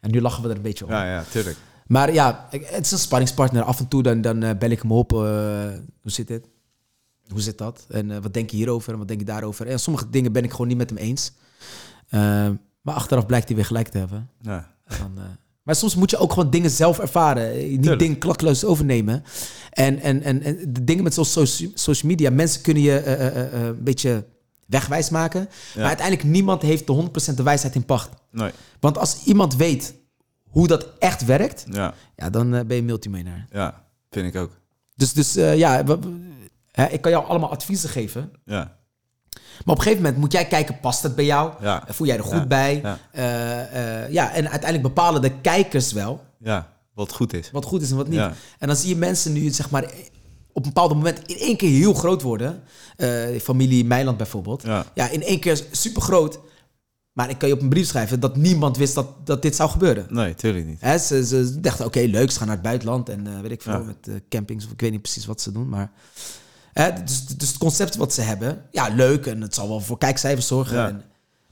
S3: En nu lachen we er een beetje om.
S1: Ja, ja, tuurlijk.
S3: Maar ja, het is een spanningspartner. Af en toe dan, dan eh, bel ik hem op. eh, hoe zit het? Hoe zit dat? En eh, wat denk je hierover? En wat denk je daarover? En sommige dingen ben ik gewoon niet met hem eens. Maar achteraf blijkt hij weer gelijk te hebben.
S1: Ja.
S3: Dan, maar soms moet je ook gewoon dingen zelf ervaren. Niet
S1: Tuurlijk.
S3: dingen klakkeloos overnemen. En, en, en, en de dingen met zoals soci- social media. Mensen kunnen je een beetje wegwijs maken. Maar uiteindelijk niemand heeft de 100% de wijsheid in pacht.
S1: Nee.
S3: Want als iemand weet hoe dat echt werkt...
S1: Ja.
S3: Ja, dan eh, ben je multimiljonair.
S1: Ja, vind ik ook.
S3: Dus, dus eh, ja, we- hè, ik kan jou allemaal adviezen geven.
S1: Ja.
S3: Maar op een gegeven moment moet jij kijken, past het bij jou?
S1: Ja.
S3: Voel jij er goed
S1: Ja.
S3: bij?
S1: Ja.
S3: Eh, ja, en uiteindelijk bepalen de kijkers wel
S1: Ja, wat goed is.
S3: wat goed is en wat niet.
S1: Ja.
S3: En dan zie je mensen nu, zeg maar, op een bepaald moment in één keer heel groot worden. Eh, familie Meiland bijvoorbeeld.
S1: Ja.
S3: ja, in één keer super groot. Maar ik kan je op een brief schrijven dat niemand wist dat, dat dit zou gebeuren.
S1: Nee, tuurlijk niet.
S3: Ze, ze dachten, oké, leuk, ze gaan naar het buitenland en eh, weet ik veel,
S1: Ja.
S3: met eh, campings of ik weet niet precies wat ze doen, maar... Hè, dus, dus het concept wat ze hebben, ja, leuk en het zal wel voor kijkcijfers zorgen.
S1: Ja.
S3: En,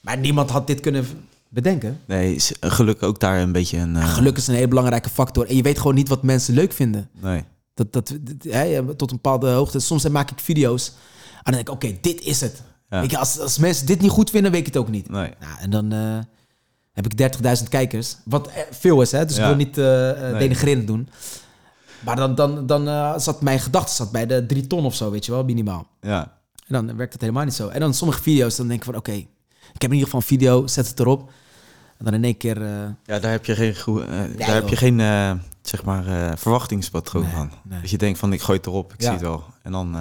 S3: maar niemand had dit kunnen bedenken.
S1: Nee, is gelukkig ook daar een beetje een... eh,
S3: Geluk is een hele belangrijke factor en je weet gewoon niet wat mensen leuk vinden.
S1: Nee.
S3: Dat, dat, tot een bepaalde hoogte. Soms maak ik video's en dan denk ik, oké, dit is het. Weet je, als, als mensen dit niet goed vinden, weet ik het ook niet.
S1: Nee.
S3: Nou, en dan eh, heb ik 30.000 kijkers. Wat eh, veel is, hè? Dus ik wil niet eh,
S1: Nee.
S3: denigrerend doen. Maar dan, dan, dan zat mijn gedachte zat bij de drie ton of zo, weet je wel, minimaal.
S1: Ja.
S3: En dan werkt het helemaal niet zo. En dan sommige video's, dan denk ik van, oké, ik heb in ieder geval een video, zet het erop. En dan in één keer...
S1: Ja, daar heb je geen, eh, daar
S3: joh.
S1: heb je geen zeg maar, verwachtingspatroon
S3: Nee,
S1: van.
S3: nee.
S1: Dat je denkt van, ik gooi het erop, ik
S3: Ja.
S1: zie het wel. En dan,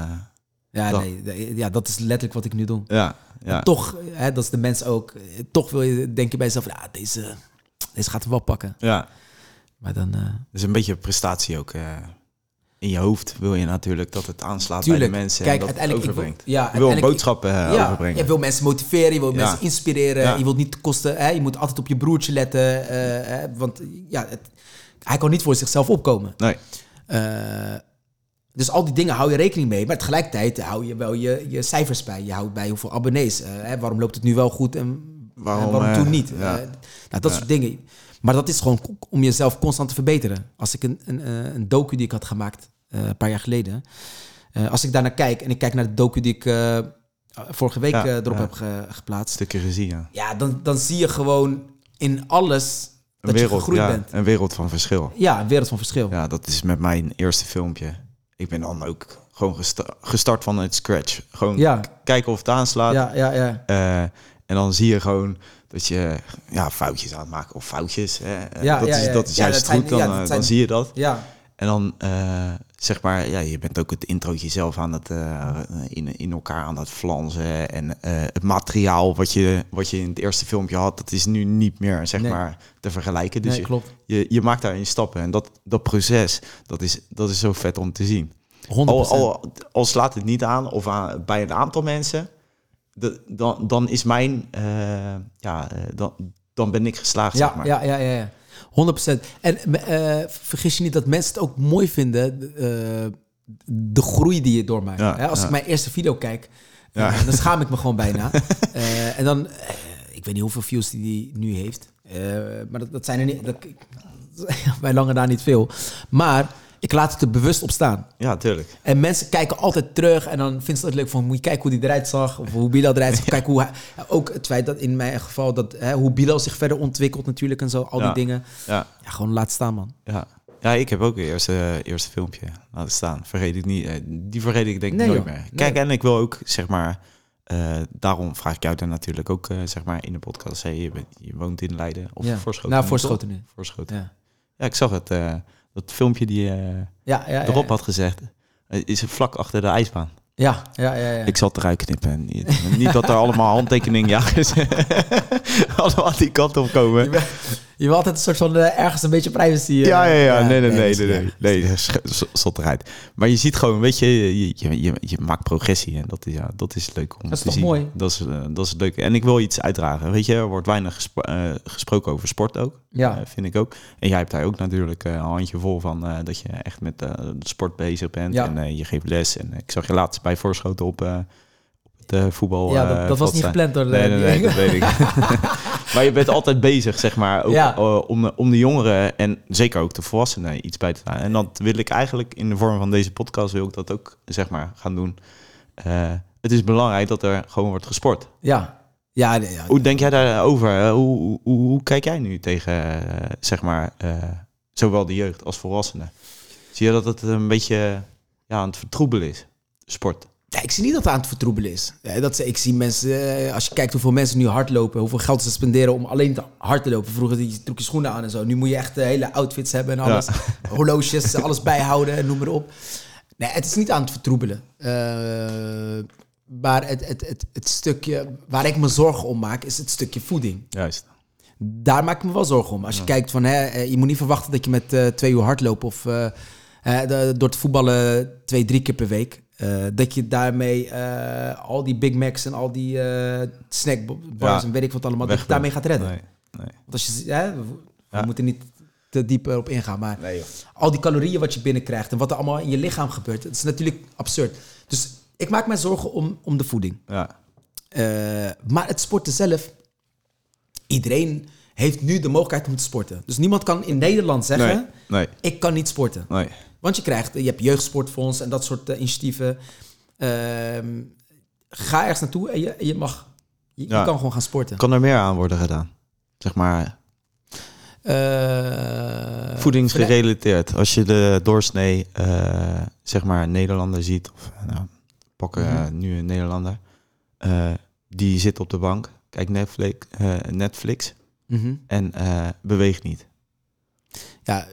S3: ja,
S1: Dat-
S3: nee, ja, dat is letterlijk wat ik nu doe.
S1: ja, ja.
S3: En toch, hè, dat is de mens ook. Toch wil je, denk je bij jezelf, ja, deze, deze gaat hem wel pakken.
S1: ja.
S3: Maar dan... eh,
S1: Dus een beetje prestatie ook. eh, in je hoofd wil je natuurlijk dat het aanslaat
S3: Tuurlijk.
S1: bij de mensen
S3: Kijk,
S1: en dat het
S3: uiteindelijk, ik wil-
S1: overbrengt.
S3: ja,
S1: je wil
S3: uiteindelijk-
S1: boodschappen eh,
S3: ja,
S1: overbrengen.
S3: je wil mensen motiveren, je wil
S1: Ja.
S3: mensen inspireren.
S1: Ja.
S3: Je wilt niet kosten, hè, je moet altijd op je broertje letten. eh, hè, want ja, het, hij kan niet voor zichzelf opkomen.
S1: Nee,
S3: Eh, dus al die dingen hou je rekening mee. Maar tegelijkertijd hou je wel je, je cijfers bij. Je houdt bij hoeveel abonnees. eh, hè, waarom loopt het nu wel goed en
S1: Waarom,
S3: en waarom
S1: eh,
S3: toen niet?
S1: ja.
S3: Eh, nou, dat soort dingen. Maar dat is gewoon om jezelf constant te verbeteren. Als ik een, een, eh, een docu die ik had gemaakt eh, een paar jaar geleden. eh, als ik daarnaar kijk en ik kijk naar de docu die ik eh, vorige week
S1: Ja,
S3: eh, erop heb ge- geplaatst.
S1: stukje regie, ja.
S3: Ja, dan, dan zie je gewoon in alles
S1: Een
S3: dat je
S1: wereld,
S3: gegroeid
S1: ja,
S3: bent.
S1: een wereld van verschil.
S3: Ja, een wereld van verschil.
S1: Ja, dat is met mijn eerste filmpje. Ik ben dan ook gewoon gesta- gestart van het scratch. Gewoon
S3: Ja.
S1: kijken of het aanslaat.
S3: ja, ja. ja.
S1: Eh, en dan zie je gewoon dat je ja, foutjes aan het maken. Of foutjes. Hè.
S3: Ja,
S1: dat,
S3: ja,
S1: is, dat is juist goed. Dan, eh, dan zie je dat.
S3: ja.
S1: En dan eh, zeg maar, ja, je bent ook het introotje zelf aan het eh, in, in elkaar aan het flansen. En eh, het materiaal wat je, wat je in het eerste filmpje had, dat is nu niet meer zeg
S3: Nee.
S1: maar te vergelijken. Dus
S3: Nee,
S1: je,
S3: klopt.
S1: je, je maakt daarin stappen. En dat, dat proces, dat is, dat is zo vet om te zien.
S3: 100%.
S1: Al, al, al slaat het niet aan of aan, bij een aantal mensen, de, dan, dan is mijn, ja, dan, dan ben ik geslaagd,
S3: ja,
S1: zeg maar.
S3: ja, ja, ja, ja. 100%. En eh, vergis je niet dat mensen het ook mooi vinden, eh, de groei die je doormaakt.
S1: Ja,
S3: Hè, Als
S1: ja.
S3: ik mijn eerste video kijk,
S1: Ja.
S3: eh, dan schaam ik me gewoon bijna. En dan, ik weet niet hoeveel views die, die nu heeft, maar dat, dat zijn er niet, dat, bij lange na niet veel. Maar ik laat het er bewust op staan.
S1: Ja, tuurlijk.
S3: En mensen kijken altijd terug en dan vinden ze het leuk van moet je kijken hoe die eruit zag of hoe Bilal eruit zag. Kijk hoe hij, ook het feit dat in mijn geval dat hè, hoe Bilal zich verder ontwikkelt natuurlijk en zo al
S1: Ja.
S3: die dingen.
S1: Ja.
S3: Ja, gewoon laat staan man.
S1: Ja. ja, ik heb ook een eerste, eerste filmpje laten staan. Vergeet ik niet. eh, Die vergeet ik denk ik
S3: Nee,
S1: nooit
S3: joh.
S1: meer.
S3: Nee.
S1: Kijk, en ik wil ook, zeg maar... eh, daarom vraag ik jou dan natuurlijk ook, eh, zeg maar, in de podcast. Hey, je, bent- je woont in Leiden of
S3: Ja.
S1: Voorschoten?
S3: Nou, Voorschoten nu.
S1: Voorschoten. Ja. Ja, ik zag het. Dat filmpje die je
S3: Ja, ja, ja.
S1: erop had gezegd. eh, Is vlak achter de ijsbaan.
S3: Ja, ja, ja. ja.
S1: Ik zal het eruit knippen. En Niet, niet dat er allemaal handtekeningjagers allemaal die kant op komen.
S3: Je, wil altijd een soort van eh, ergens een beetje privacy. eh,
S1: Ja, ja, ja. Nee, nee, nee, nee.
S3: is-
S1: Nee, nee sch- s- zot eruit. Maar je ziet gewoon, weet je, je, je, je, je maakt progressie. En dat is, ja, dat is leuk om
S3: Dat is
S1: te
S3: toch
S1: zien.
S3: mooi?
S1: Dat is, eh, dat is leuk. En ik wil iets uitdragen. Weet je, er wordt weinig gespro- gesproken over sport ook.
S3: Ja.
S1: vind ik ook. En jij hebt daar ook natuurlijk een handje vol van dat je echt met de sport bezig bent.
S3: Ja.
S1: En je geeft les. En ik zag je laatst bij Voorschoten op, eh, het eh, voetbal.
S3: Ja,
S1: eh,
S3: dat, dat was niet
S1: staan.
S3: gepland door de...
S1: Nee, nee, nee, dat weet ik. maar je bent altijd bezig, zeg maar, ook,
S3: Ja.
S1: eh, om, de- om de jongeren en zeker ook de volwassenen iets bij te dragen. En dat wil ik eigenlijk in de vorm van deze podcast wil ik dat ook, zeg maar, gaan doen. Eh, het is belangrijk dat er gewoon wordt gesport.
S3: Ja. Ja, ja.
S1: Hoe denk jij daarover? Eh, Hoe, hoe, hoe, kijk jij nu tegen, eh, zeg maar, eh, zowel de jeugd als volwassenen? Zie je dat het een beetje ja, aan het vertroebelen is, sport?
S3: Ja, ik zie niet dat het aan het vertroebelen is. Ja, dat, ze- ik zie mensen, eh, als je kijkt hoeveel mensen nu hardlopen, hoeveel geld ze spenderen om alleen te hard te lopen. Vroeger die trok je schoenen aan en zo. Nu moet je echt de hele outfits hebben en alles. Horloges, alles bijhouden en noem maar op. Nee, het is niet aan het vertroebelen. Eh, maar het, het, het, het stukje waar ik me zorgen om maak, is het stukje voeding.
S1: Juist.
S3: Daar maak ik me wel zorgen om. Als je kijkt van, hè, eh, je moet niet verwachten dat je met eh, twee uur hardlopen of eh, eh, door te voetballen twee, drie keer per week, eh, dat je daarmee eh, al die Big Macs en al die eh snackbars
S1: Ja.
S3: en weet ik wat allemaal, dat je daarmee gaat redden.
S1: Nee, nee.
S3: Want als je, hè, we, moeten niet te diep erop ingaan, maar
S1: Nee,
S3: al die calorieën wat je binnenkrijgt en wat er allemaal in je lichaam gebeurt, het is natuurlijk absurd. Dus ik maak mij zorgen om, om de voeding.
S1: Ja.
S3: Maar het sporten zelf, iedereen heeft nu de mogelijkheid om te sporten. Dus niemand kan in Nederland zeggen, ik kan niet sporten. Want je krijgt, je hebt jeugdsportfonds en dat soort eh, initiatieven. Ehm, ga ergens naartoe en je, je mag, je, kan gewoon gaan sporten.
S1: Kan er meer aan worden gedaan? Zeg maar,
S3: Eh,
S1: voedingsgerelateerd. Als je de doorsnee, eh, zeg maar, Nederlander ziet, of nou, pakken
S3: Mhm.
S1: nu een Nederlander, die zit op de bank, kijkt Netflix, Netflix
S3: Mhm.
S1: en beweegt niet.
S3: Ja,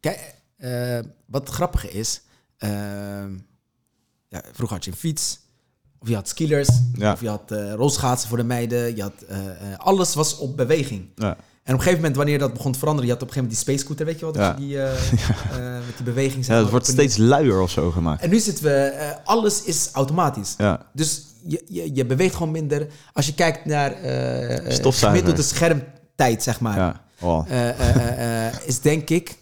S3: kijk, eh, wat grappige is, ehm, ja, vroeger had je een fiets, of je had skilers,
S1: Ja.
S3: of je had eh rolschaatsen voor de meiden, je had, alles was op beweging.
S1: Ja,
S3: En op een gegeven moment, wanneer dat begon te veranderen, je had op een gegeven moment die space scooter, weet je wat,
S1: Ja.
S3: die, met die beweging.
S1: ja het wordt steeds luier of zo gemaakt.
S3: En nu zitten we, alles is automatisch.
S1: Ja,
S3: Dus je, je, je beweegt gewoon minder. Als je kijkt naar gemiddelde schermtijd, zeg maar.
S1: ja. Oh,
S3: is denk ik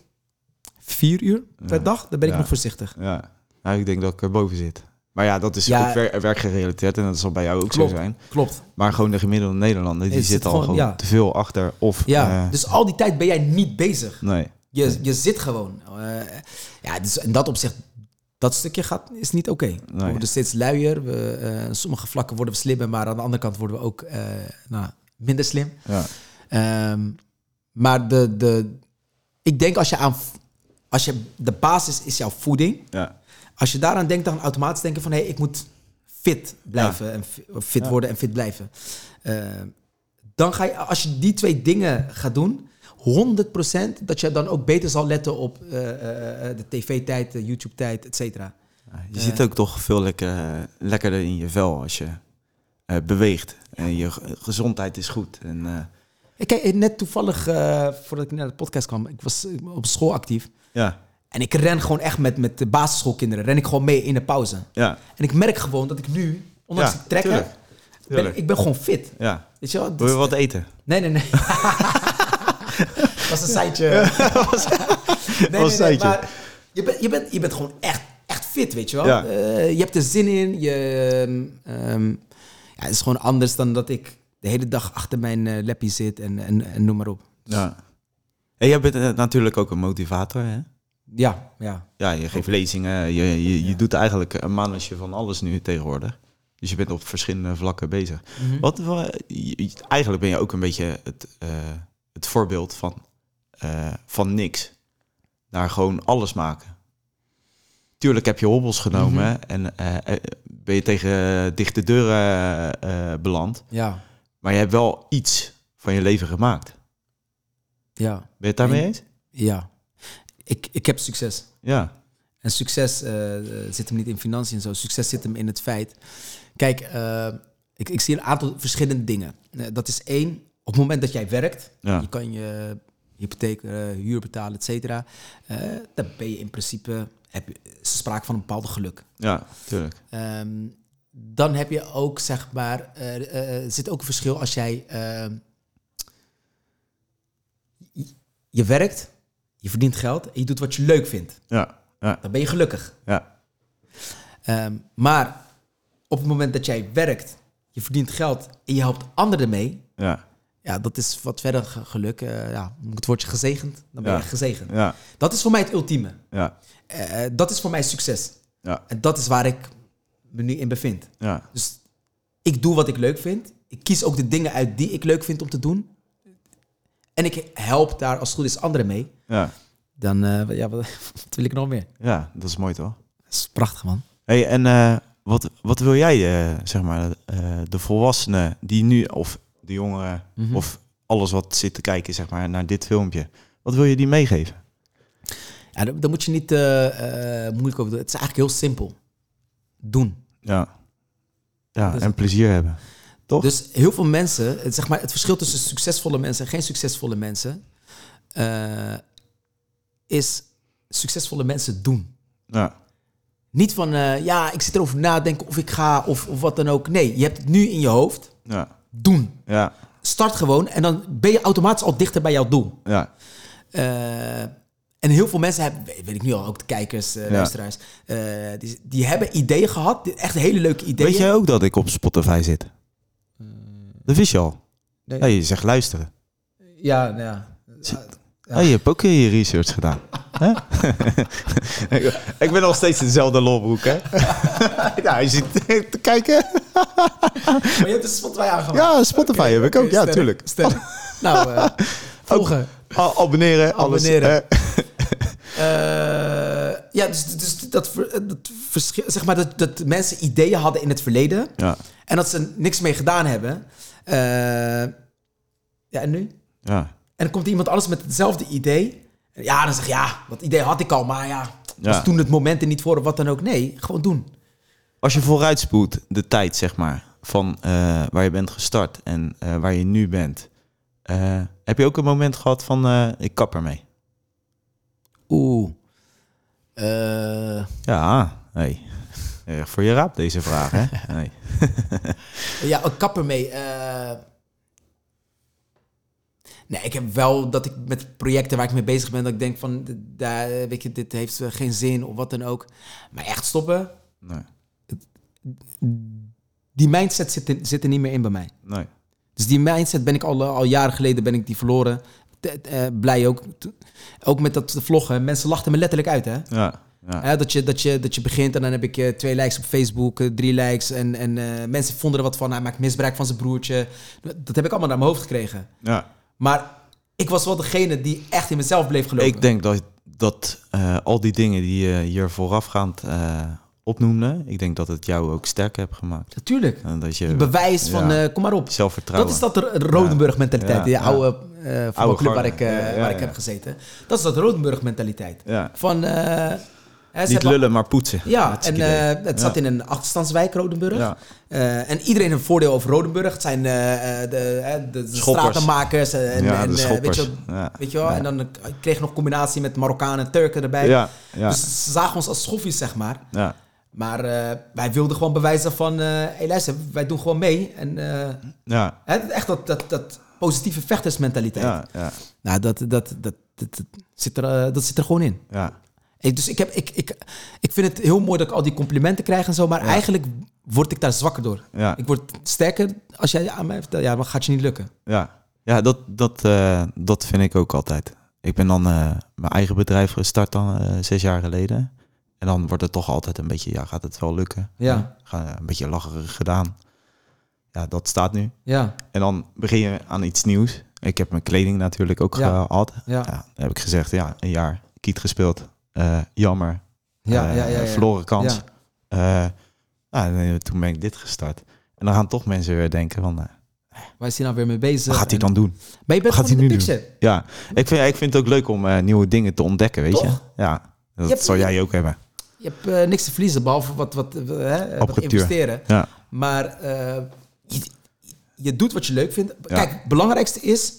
S3: vier uur per
S1: Ja.
S3: dag. Dan ben ik
S1: Ja.
S3: nog voorzichtig.
S1: ja. Nou, ik denk dat ik er boven zit. Maar ja, dat is
S3: Ja.
S1: ook wer- werkgerelateerd en dat zal bij jou ook
S3: Klopt.
S1: zo zijn.
S3: Klopt.
S1: Maar gewoon de gemiddelde Nederlander, die zit
S3: zit
S1: al
S3: gewoon-
S1: te veel achter. Of,
S3: Ja,
S1: eh,
S3: dus al die tijd ben jij niet bezig.
S1: nee.
S3: Je, je zit gewoon. Eh, ja, dus in dat opzicht, dat stukje gaat, is niet oké. We
S1: Nee.
S3: worden steeds luier. We, eh, sommige vlakken worden we slimmer, maar aan de andere kant worden we ook nou, minder slim.
S1: Ja.
S3: Ehm, maar de, de, ik denk als je aan, als je, de basis is jouw voeding.
S1: Ja.
S3: Als je daaraan denkt, dan automatisch denken van... hé, hey, ik moet fit blijven en fit
S1: Ja.
S3: worden en fit blijven. Ehm, dan ga je, als je die twee dingen gaat doen... 100% dat je dan ook beter zal letten op eh, eh, eh, de tv-tijd, de YouTube-tijd, et cetera.
S1: Je zit ook toch veel lekker, lekkerder in je vel als je eh, beweegt. En je ge- gezondheid is goed. En, eh,
S3: Ik kijk, net toevallig, eh, voordat ik naar de podcast kwam... ik was eh, op school actief...
S1: ja,
S3: En ik ren gewoon echt met, met de basisschoolkinderen. Ren ik gewoon mee in de pauze.
S1: ja,
S3: En ik merk gewoon dat ik nu, ondanks
S1: Ja,
S3: ik trek
S1: tuurlijk.
S3: heb, ben,
S1: tuurlijk.
S3: ik- ben gewoon fit.
S1: ja.
S3: Weet je wel?
S1: Wil je wat eten?
S3: Nee, nee, nee. was een seitje. nee,
S1: was een
S3: nee, nee, maar je, bent je, bent, je bent gewoon echt, echt fit, weet je wel.
S1: Ja.
S3: Eh, je hebt er zin in. Je, ehm, ehm, ja, het is gewoon anders dan dat ik de hele dag achter mijn eh lappie zit en, en, en noem maar op.
S1: Ja. En jij bent eh, natuurlijk ook een motivator, hè?
S3: Ja, ja.
S1: Ja, je geeft lezingen. Je, je, je doet eigenlijk een mannetje van alles nu tegenwoordig. Dus je bent op verschillende vlakken bezig.
S3: Mhm.
S1: Wat, eigenlijk ben je ook een beetje het, eh, het voorbeeld van, eh, van niks naar gewoon alles maken. Tuurlijk heb je hobbels genomen
S3: Mhm.
S1: en ben je tegen dichte deuren beland.
S3: Ja,
S1: Maar je hebt wel iets van je leven gemaakt.
S3: Ja,
S1: Ben je het daarmee
S3: En-
S1: eens?
S3: ja. ik, ik heb succes.
S1: Ja,
S3: En succes eh, zit hem niet in financiën en zo. Succes zit hem in het feit. Kijk, eh, ik, ik zie een aantal verschillende dingen. Eh, dat is één, op het moment dat jij werkt,
S1: Ja.
S3: je kan je hypotheek, huur betalen, et cetera. dan ben je in principe, heb je is sprake van een bepaalde geluk.
S1: ja, tuurlijk.
S3: Ehm, dan heb je ook, zeg maar, er zit ook een verschil als jij je- werkt, je verdient geld en je doet wat je leuk vindt.
S1: Ja, ja,
S3: Dan ben je gelukkig.
S1: ja,
S3: Ehm, maar op het moment dat jij werkt, je verdient geld en je helpt anderen mee,
S1: ja,
S3: ja, dat is wat verder ge- geluk. eh, ja, moet het woordje gezegend, dan ben
S1: Ja.
S3: je gezegend.
S1: ja,
S3: Dat is voor mij het ultieme.
S1: ja,
S3: Eh, dat is voor mij succes.
S1: ja,
S3: En dat is waar ik me nu in bevind.
S1: ja,
S3: Dus ik doe wat ik leuk vind. Ik kies ook de dingen uit die ik leuk vind om te doen. En ik help daar als het goed is anderen mee.
S1: ja,
S3: Dan, eh, ja, wat, wat wil ik nog meer?
S1: ja, dat is mooi toch?
S3: Dat is prachtig, man.
S1: Hey, en eh, wat, wat wil jij, eh, zeg maar, de volwassenen die nu, of de jongeren,
S3: Mhm.
S1: of alles wat zit te kijken, zeg maar, naar dit filmpje, wat wil je die meegeven?
S3: Ja, daar, moet je niet moeilijk over doen. Het is eigenlijk heel simpel. Doen.
S1: Ja, ja en plezier hebben. Toch?
S3: Dus heel veel mensen, het, zeg maar, het verschil tussen succesvolle mensen en geen succesvolle mensen, eh, is succesvolle mensen doen.
S1: Ja,
S3: Niet van, eh, ja, ik zit erover nadenken of ik ga of, of wat dan ook. Nee, je hebt het nu in je hoofd.
S1: ja,
S3: Doen.
S1: ja,
S3: Start gewoon en dan ben je automatisch al dichter bij jouw doel.
S1: ja,
S3: Eh, en heel veel mensen hebben, weet ik nu al, ook de kijkers,
S1: Ja.
S3: luisteraars, die, die hebben ideeën gehad, echt hele leuke ideeën.
S1: Weet jij ook dat ik op Spotify zit? Dat wist je al.
S3: Nee.
S1: Je zegt luisteren.
S3: Ja, nou ja. Ja.
S1: Hey, je hebt ook je research gedaan. Ik, ben nog steeds dezelfde lolbroek, hè? ja, je zit te kijken.
S3: Maar je hebt dus Spotify aangemaakt.
S1: Ja, Spotify heb ik ook. Ja,
S3: sterk,
S1: tuurlijk.
S3: sterk. Nou, eh, volgen.
S1: Abonneren, alles.
S3: Abonneren.
S1: eh,
S3: Eh, ja, dus, dus dat, dat verschil, zeg maar, dat, dat mensen ideeën hadden in het verleden
S1: ja,
S3: en dat ze niks mee gedaan hebben. Eh, ja, en nu?
S1: ja,
S3: En dan komt iemand anders met hetzelfde idee. En Ja, dan zeg je, ja, dat idee had ik al, maar ja, was
S1: Ja.
S3: toen het moment er niet voor of wat dan ook. Nee, gewoon doen.
S1: Als je vooruitspoelt, de tijd, zeg maar, van eh, waar je bent gestart en eh, waar je nu bent. heb je ook een moment gehad van, ik kap ermee?
S3: Oeh. Eh,
S1: Ja, hey. Eh, voor je raap deze vraag, hè? Nee.
S3: ja, ik kap ermee. eh nee, ik heb wel dat ik met projecten waar ik mee bezig ben, dat ik denk van, daar, weet je, dit heeft eh, geen zin of wat dan ook. Maar echt stoppen,
S1: Nee,
S3: die mindset zit er, zit er niet meer in bij mij.
S1: nee.
S3: Dus die mindset ben ik al, al jaren geleden ben ik die verloren. T- eh, blij ook. Ook met dat vloggen. Mensen lachten me letterlijk uit, hè?
S1: Ja, ja,
S3: Hè, dat, je, dat, je, dat je begint en dan heb ik eh, twee likes op Facebook, eh, drie likes. En, en eh, mensen vonden er wat van. Hij maakt misbruik van zijn broertje. Dat heb ik allemaal naar mijn hoofd gekregen.
S1: ja.
S3: Maar ik was wel degene die echt in mezelf bleef geloven.
S1: Ik denk dat, dat al die dingen die je hier voorafgaand opnoemde, ik denk dat het jou ook sterker heeft gemaakt.
S3: Natuurlijk.
S1: En dat je
S3: Bewijs van,
S1: ja,
S3: kom maar op.
S1: zelfvertrouwen.
S3: Dat is dat de Rodenburg mentaliteit.
S1: Ja,
S3: die oude voetbalclub waar ik, waar ik heb gezeten. Dat is dat Rodenburg mentaliteit.
S1: Ja.
S3: Van,
S1: Niet lullen, maar poetsen.
S3: Ja, en eh, het zat
S1: Ja.
S3: in een achterstandswijk, Rodenburg.
S1: Ja.
S3: Eh, en iedereen heeft een voordeel over Rodenburg. Het zijn eh, de, de, de stratenmakers. En,
S1: Ja,
S3: en,
S1: de
S3: weet je, wel,
S1: Ja.
S3: weet je wel?
S1: Ja.
S3: En dan kreeg je nog combinatie met Marokkanen en Turken erbij. Dus ze zagen ons als schoffies, zeg maar.
S1: ja.
S3: Maar wij wilden gewoon bewijzen van... eh hey, luister, wij doen gewoon mee. En
S1: Ja,
S3: echt dat, dat, dat positieve vechtersmentaliteit.
S1: ja, ja,
S3: Nou, dat, dat, dat, dat, dat zit er, dat zit er gewoon in.
S1: ja.
S3: Ik, dus ik, heb, ik, ik, ik vind het heel mooi dat ik al die complimenten krijg en zo, maar eigenlijk word ik daar zwakker door.
S1: Ja.
S3: Ik word sterker als jij aan mij vertelt, ja, dan gaat je niet lukken.
S1: Ja, ja dat, dat, eh, dat vind ik ook altijd. Ik ben dan eh, mijn eigen bedrijf gestart dan eh, zes jaar geleden. En dan wordt het toch altijd een beetje, ja, gaat het wel lukken?
S3: Ja.
S1: Een beetje lacherig gedaan. Ja, dat staat nu.
S3: Ja,
S1: En dan begin je aan iets nieuws. Ik heb mijn kleding natuurlijk ook
S3: Ja.
S1: gehad.
S3: ja,
S1: Ja, heb ik gezegd, ja, een jaar kiet gespeeld. Eh, jammer.
S3: ja,
S1: Eh,
S3: ja, ja, ja.
S1: Verloren kans. Eh, nou, en toen ben ik dit gestart. En dan gaan toch mensen weer denken van,
S3: Waar is hij nou weer mee bezig?
S1: Wat gaat hij dan doen?
S3: Maar je bent
S1: gaat hij
S3: de
S1: nu
S3: picture.
S1: Ja, ik vind, ik vind het ook leuk om nieuwe dingen te ontdekken, weet je? Ja, dat
S3: Je
S1: zal jij ook hebben.
S3: Je hebt niks te verliezen, behalve wat, wat, hè, wat
S1: Apparatuur.
S3: investeren.
S1: Ja,
S3: Maar je, je doet wat je leuk vindt. Kijk, het belangrijkste is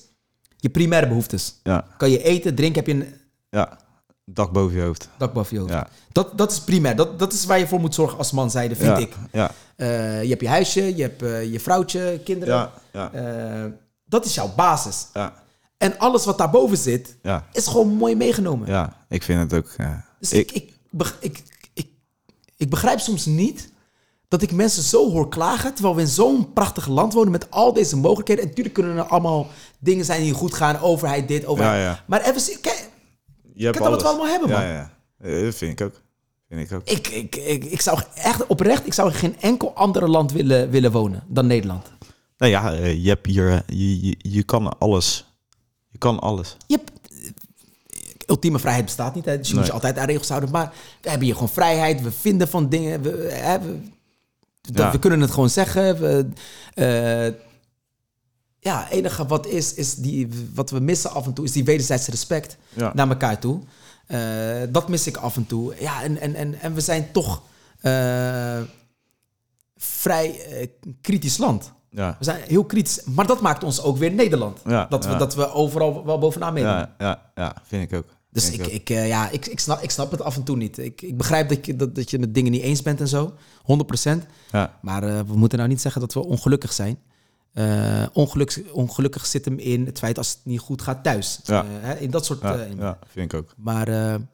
S3: je primaire behoeftes.
S1: ja,
S3: Kan je eten, drinken, heb je een
S1: ja. Dak boven je hoofd.
S3: dak boven je hoofd.
S1: Ja,
S3: Dat, dat is primair. Dat, dat is waar je voor moet zorgen als man zijde, vind
S1: ja,
S3: ik.
S1: Ja,
S3: Eh, je hebt je huisje, je hebt eh, je vrouwtje, kinderen.
S1: ja,
S3: Eh, dat is jouw basis.
S1: ja,
S3: En alles wat daarboven zit, is gewoon mooi meegenomen.
S1: ja. Ik vind het ook...
S3: Dus ik, ik, ik, ik, ik begrijp soms niet dat ik mensen zo hoor klagen, terwijl we in zo'n prachtig land wonen met al deze mogelijkheden. En natuurlijk kunnen er allemaal dingen zijn die goed gaan, overheid dit, overheid.
S1: Ja, ja.
S3: Maar even, kijk,
S1: Je hebt
S3: Kijk dan wat we
S1: alles.
S3: allemaal hebben, man.
S1: Ja, ja. Eh, Dat vind ik ook. Vind ik ook.
S3: ik, ik, ik, ik zou echt oprecht, ik zou in geen enkel ander land willen, willen wonen dan Nederland.
S1: Nou ja, eh, je hebt hier... eh, Je, je, je kan alles. Je kan alles.
S3: Je hebt, ultieme vrijheid bestaat niet, hè, dus je moet je altijd aan regels houden. Maar we hebben hier gewoon vrijheid, we vinden van dingen, we, hè, we, dat-
S1: Ja.
S3: we kunnen het gewoon zeggen. We, ja, het enige wat is, is die, wat we missen af en toe, is die wederzijdse respect
S1: Ja.
S3: naar elkaar toe. Eh, dat mis ik af en toe. Ja, en, en, en, en we zijn toch eh, vrij eh, kritisch land.
S1: Ja.
S3: We zijn heel kritisch, maar dat maakt ons ook weer Nederland.
S1: Ja,
S3: dat, we, dat we overal wel bovenaan meedoen.
S1: Ja, ja, ja, vind ik ook.
S3: Dus
S1: Vind
S3: ik,
S1: ook.
S3: ik, ja, ik, ik, snap, ik snap het af en toe niet. Ik, ik begrijp dat je, dat, dat je met dingen niet eens bent en zo. 100%.
S1: Ja,
S3: Maar we moeten nou niet zeggen dat we ongelukkig zijn. Eh, ongeluk, ongelukkig zit hem in het feit als het niet goed gaat thuis.
S1: Ja.
S3: Eh, in dat soort...
S1: ja,
S3: eh,
S1: ja, vind ik ook.
S3: Maar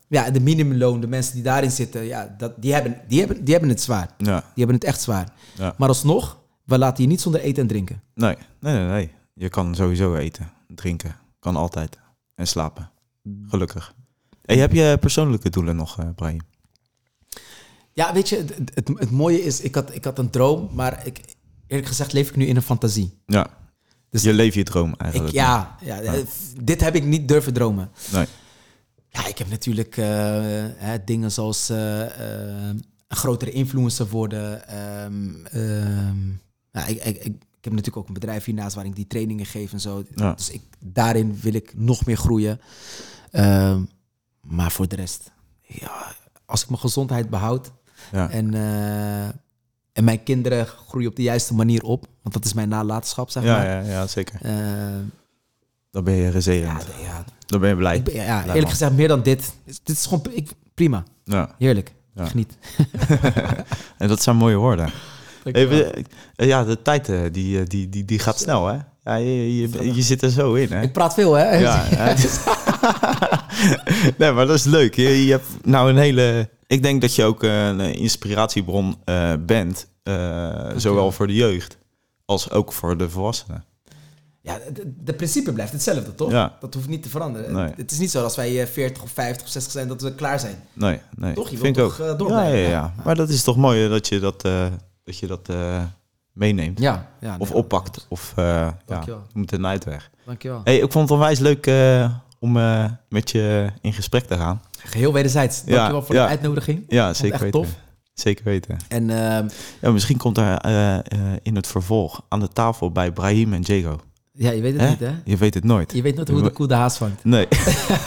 S3: ja, de minimumloon, de mensen die daarin zitten, ja, dat, die, hebben, die, hebben, die hebben het zwaar.
S1: Ja,
S3: Die hebben het echt zwaar.
S1: ja.
S3: Maar alsnog, we laten je niet zonder eten en drinken.
S1: Nee, nee, nee, nee. Je kan sowieso eten, drinken. Kan altijd. En slapen. Gelukkig. Hey, heb je persoonlijke doelen nog, Brian?
S3: Ja, weet je, het, het, het mooie is, ik had, ik had een droom, maar ik, eerlijk gezegd leef ik nu in een fantasie.
S1: Ja.
S3: Dus
S1: je leeft je droom
S3: Ik,
S1: eigenlijk.
S3: ja, ja, eh, dit heb ik niet durven dromen.
S1: Nee.
S3: Ja, ik heb natuurlijk eh, hè, dingen zoals eh, een grotere influencer worden. Ehm, ehm, ja, ik, ik, ik, heb natuurlijk ook een bedrijf hiernaast waarin ik die trainingen geef en zo.
S1: Ja.
S3: Dus ik, daarin wil ik nog meer groeien. Ehm, maar voor de rest, ja, als ik mijn gezondheid behoud
S1: Ja.
S3: en, en mijn kinderen groeien op de juiste manier op, want dat is mijn nalatenschap, zeg
S1: Ja,
S3: maar.
S1: ja, ja, zeker.
S3: Eh,
S1: Dan ben je
S3: ja,
S1: reserend.
S3: ja,
S1: Dan ben je blij.
S3: ben- ja,
S1: Blij,
S3: eerlijk
S1: man.
S3: gezegd, meer dan dit. Dit is gewoon ik, prima.
S1: Ja.
S3: Heerlijk.
S1: Ja.
S3: Geniet.
S1: En dat zijn mooie woorden. Even, eh, ja, de tijd eh, die, die, die, die gaat snel, hè? Ja, je, je, je zit er zo in, hè?
S3: Ik praat veel, hè?
S1: Ja, ja. nee, maar dat is leuk. Je, je hebt nou een hele... Ik denk dat je ook een inspiratiebron eh, bent. eh, zowel voor de jeugd als ook voor de volwassenen.
S3: Ja, de, de principe blijft hetzelfde, toch?
S1: Ja.
S3: Dat hoeft niet te veranderen.
S1: Nee.
S3: Het is niet zo als wij eh, 40 of 50 of 60 zijn dat we klaar zijn.
S1: Nee, nee.
S3: Toch? Je
S1: vind ik
S3: toch,
S1: ook.
S3: eh, door
S1: ja, ja, ja,
S3: ja.
S1: Maar dat is toch mooi eh, dat je dat, eh, dat, je dat eh, meeneemt.
S3: Ja. ja
S1: Of oppakt. Of eh ja, moet een uitweg.
S3: Dankjewel.
S1: Hey, ik vond het onwijs leuk eh, om eh, met je in gesprek te gaan.
S3: Geheel wederzijds. Dankjewel voor
S1: ja.
S3: de uitnodiging.
S1: Ja, zeker
S3: echt
S1: weten.
S3: tof.
S1: Zeker weten.
S3: En ehm,
S1: Ja, misschien komt er eh, eh, in het vervolg aan de tafel bij Brahim en Jago.
S3: ja, je weet het
S1: Hè?
S3: niet, hè?
S1: Je weet het nooit.
S3: Je weet nooit hoe de koe de haas vangt.
S1: Nee.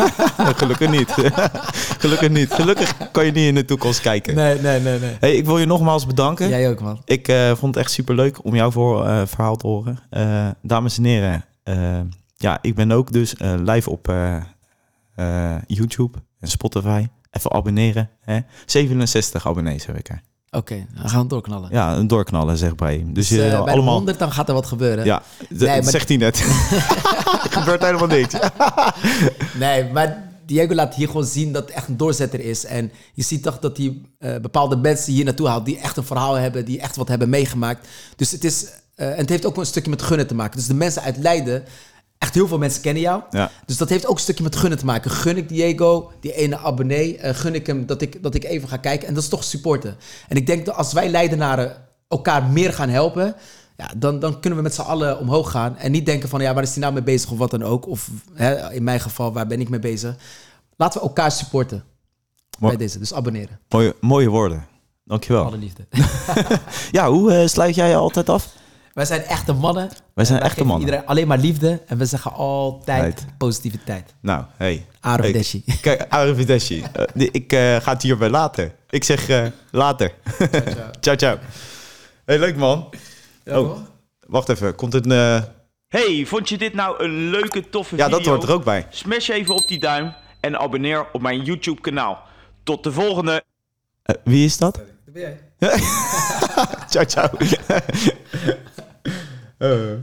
S1: Gelukkig niet. Gelukkig niet. Gelukkig kan je niet in de toekomst kijken.
S3: Nee, nee, nee, nee.
S1: Hey, ik wil je nogmaals bedanken.
S3: Jij ook, man.
S1: Ik vond het echt super leuk om jouw voor, verhaal te horen. Eh, dames en heren, ja, ik ben ook dus eh, live op eh, eh, YouTube en Spotify. Even abonneren. Hè? 67 abonnees heb ik er.
S3: Oké, dan gaan we doorknallen.
S1: Ja, een doorknallen, zegt Brahim. Dus,
S3: Dus, bij
S1: allemaal...
S3: 100 dan gaat er wat gebeuren.
S1: Ja,
S3: Nee, maar-
S1: zegt hij net. er gebeurt helemaal niks.
S3: Nee, maar Diego laat hier gewoon zien dat het echt een doorzetter is. En je ziet toch dat hij bepaalde mensen hier naartoe haalt die echt een verhaal hebben, die echt wat hebben meegemaakt. Dus het is, en het heeft ook een stukje met gunnen te maken. Dus de mensen uit Leiden, echt heel veel mensen kennen jou.
S1: Ja.
S3: Dus dat heeft ook een stukje met gunnen te maken. Gun ik Diego, die ene abonnee, eh, gun ik hem dat ik, dat ik even ga kijken. En dat is toch supporten. En ik denk dat als wij Leidenaren elkaar meer gaan helpen, ja, dan, dan kunnen we met z'n allen omhoog gaan. En niet denken van, ja, waar is die nou mee bezig of wat dan ook. Of hè, in mijn geval, waar ben ik mee bezig. Laten we elkaar supporten
S1: Mooi.
S3: bij deze. Dus abonneren.
S1: Mooie, mooie woorden. Dankjewel.
S3: Alle liefde.
S1: Ja, hoe eh, sluit jij je altijd af?
S3: Wij zijn echte mannen.
S1: Wij zijn echte
S3: geven
S1: mannen.
S3: Iedereen alleen maar liefde. En we zeggen altijd
S1: Tijd.
S3: positiviteit.
S1: Nou, hey.
S3: Arrivederci.
S1: Hey, Kijk, arrivederci. Eh, die- ik eh, ga het hierbij laten. Ik zeg eh, later. ciao, ciao. Hey, leuk man. oh, wacht even. Komt het... eh,
S4: Hey, vond je dit nou een leuke, toffe
S1: Ja,
S4: video?
S1: dat hoort er ook bij.
S4: Smash even op die duim en abonneer op mijn YouTube kanaal. Tot de volgende.
S1: Eh, wie is dat?
S3: Dat ben jij.
S1: ciao, ciao. Uh.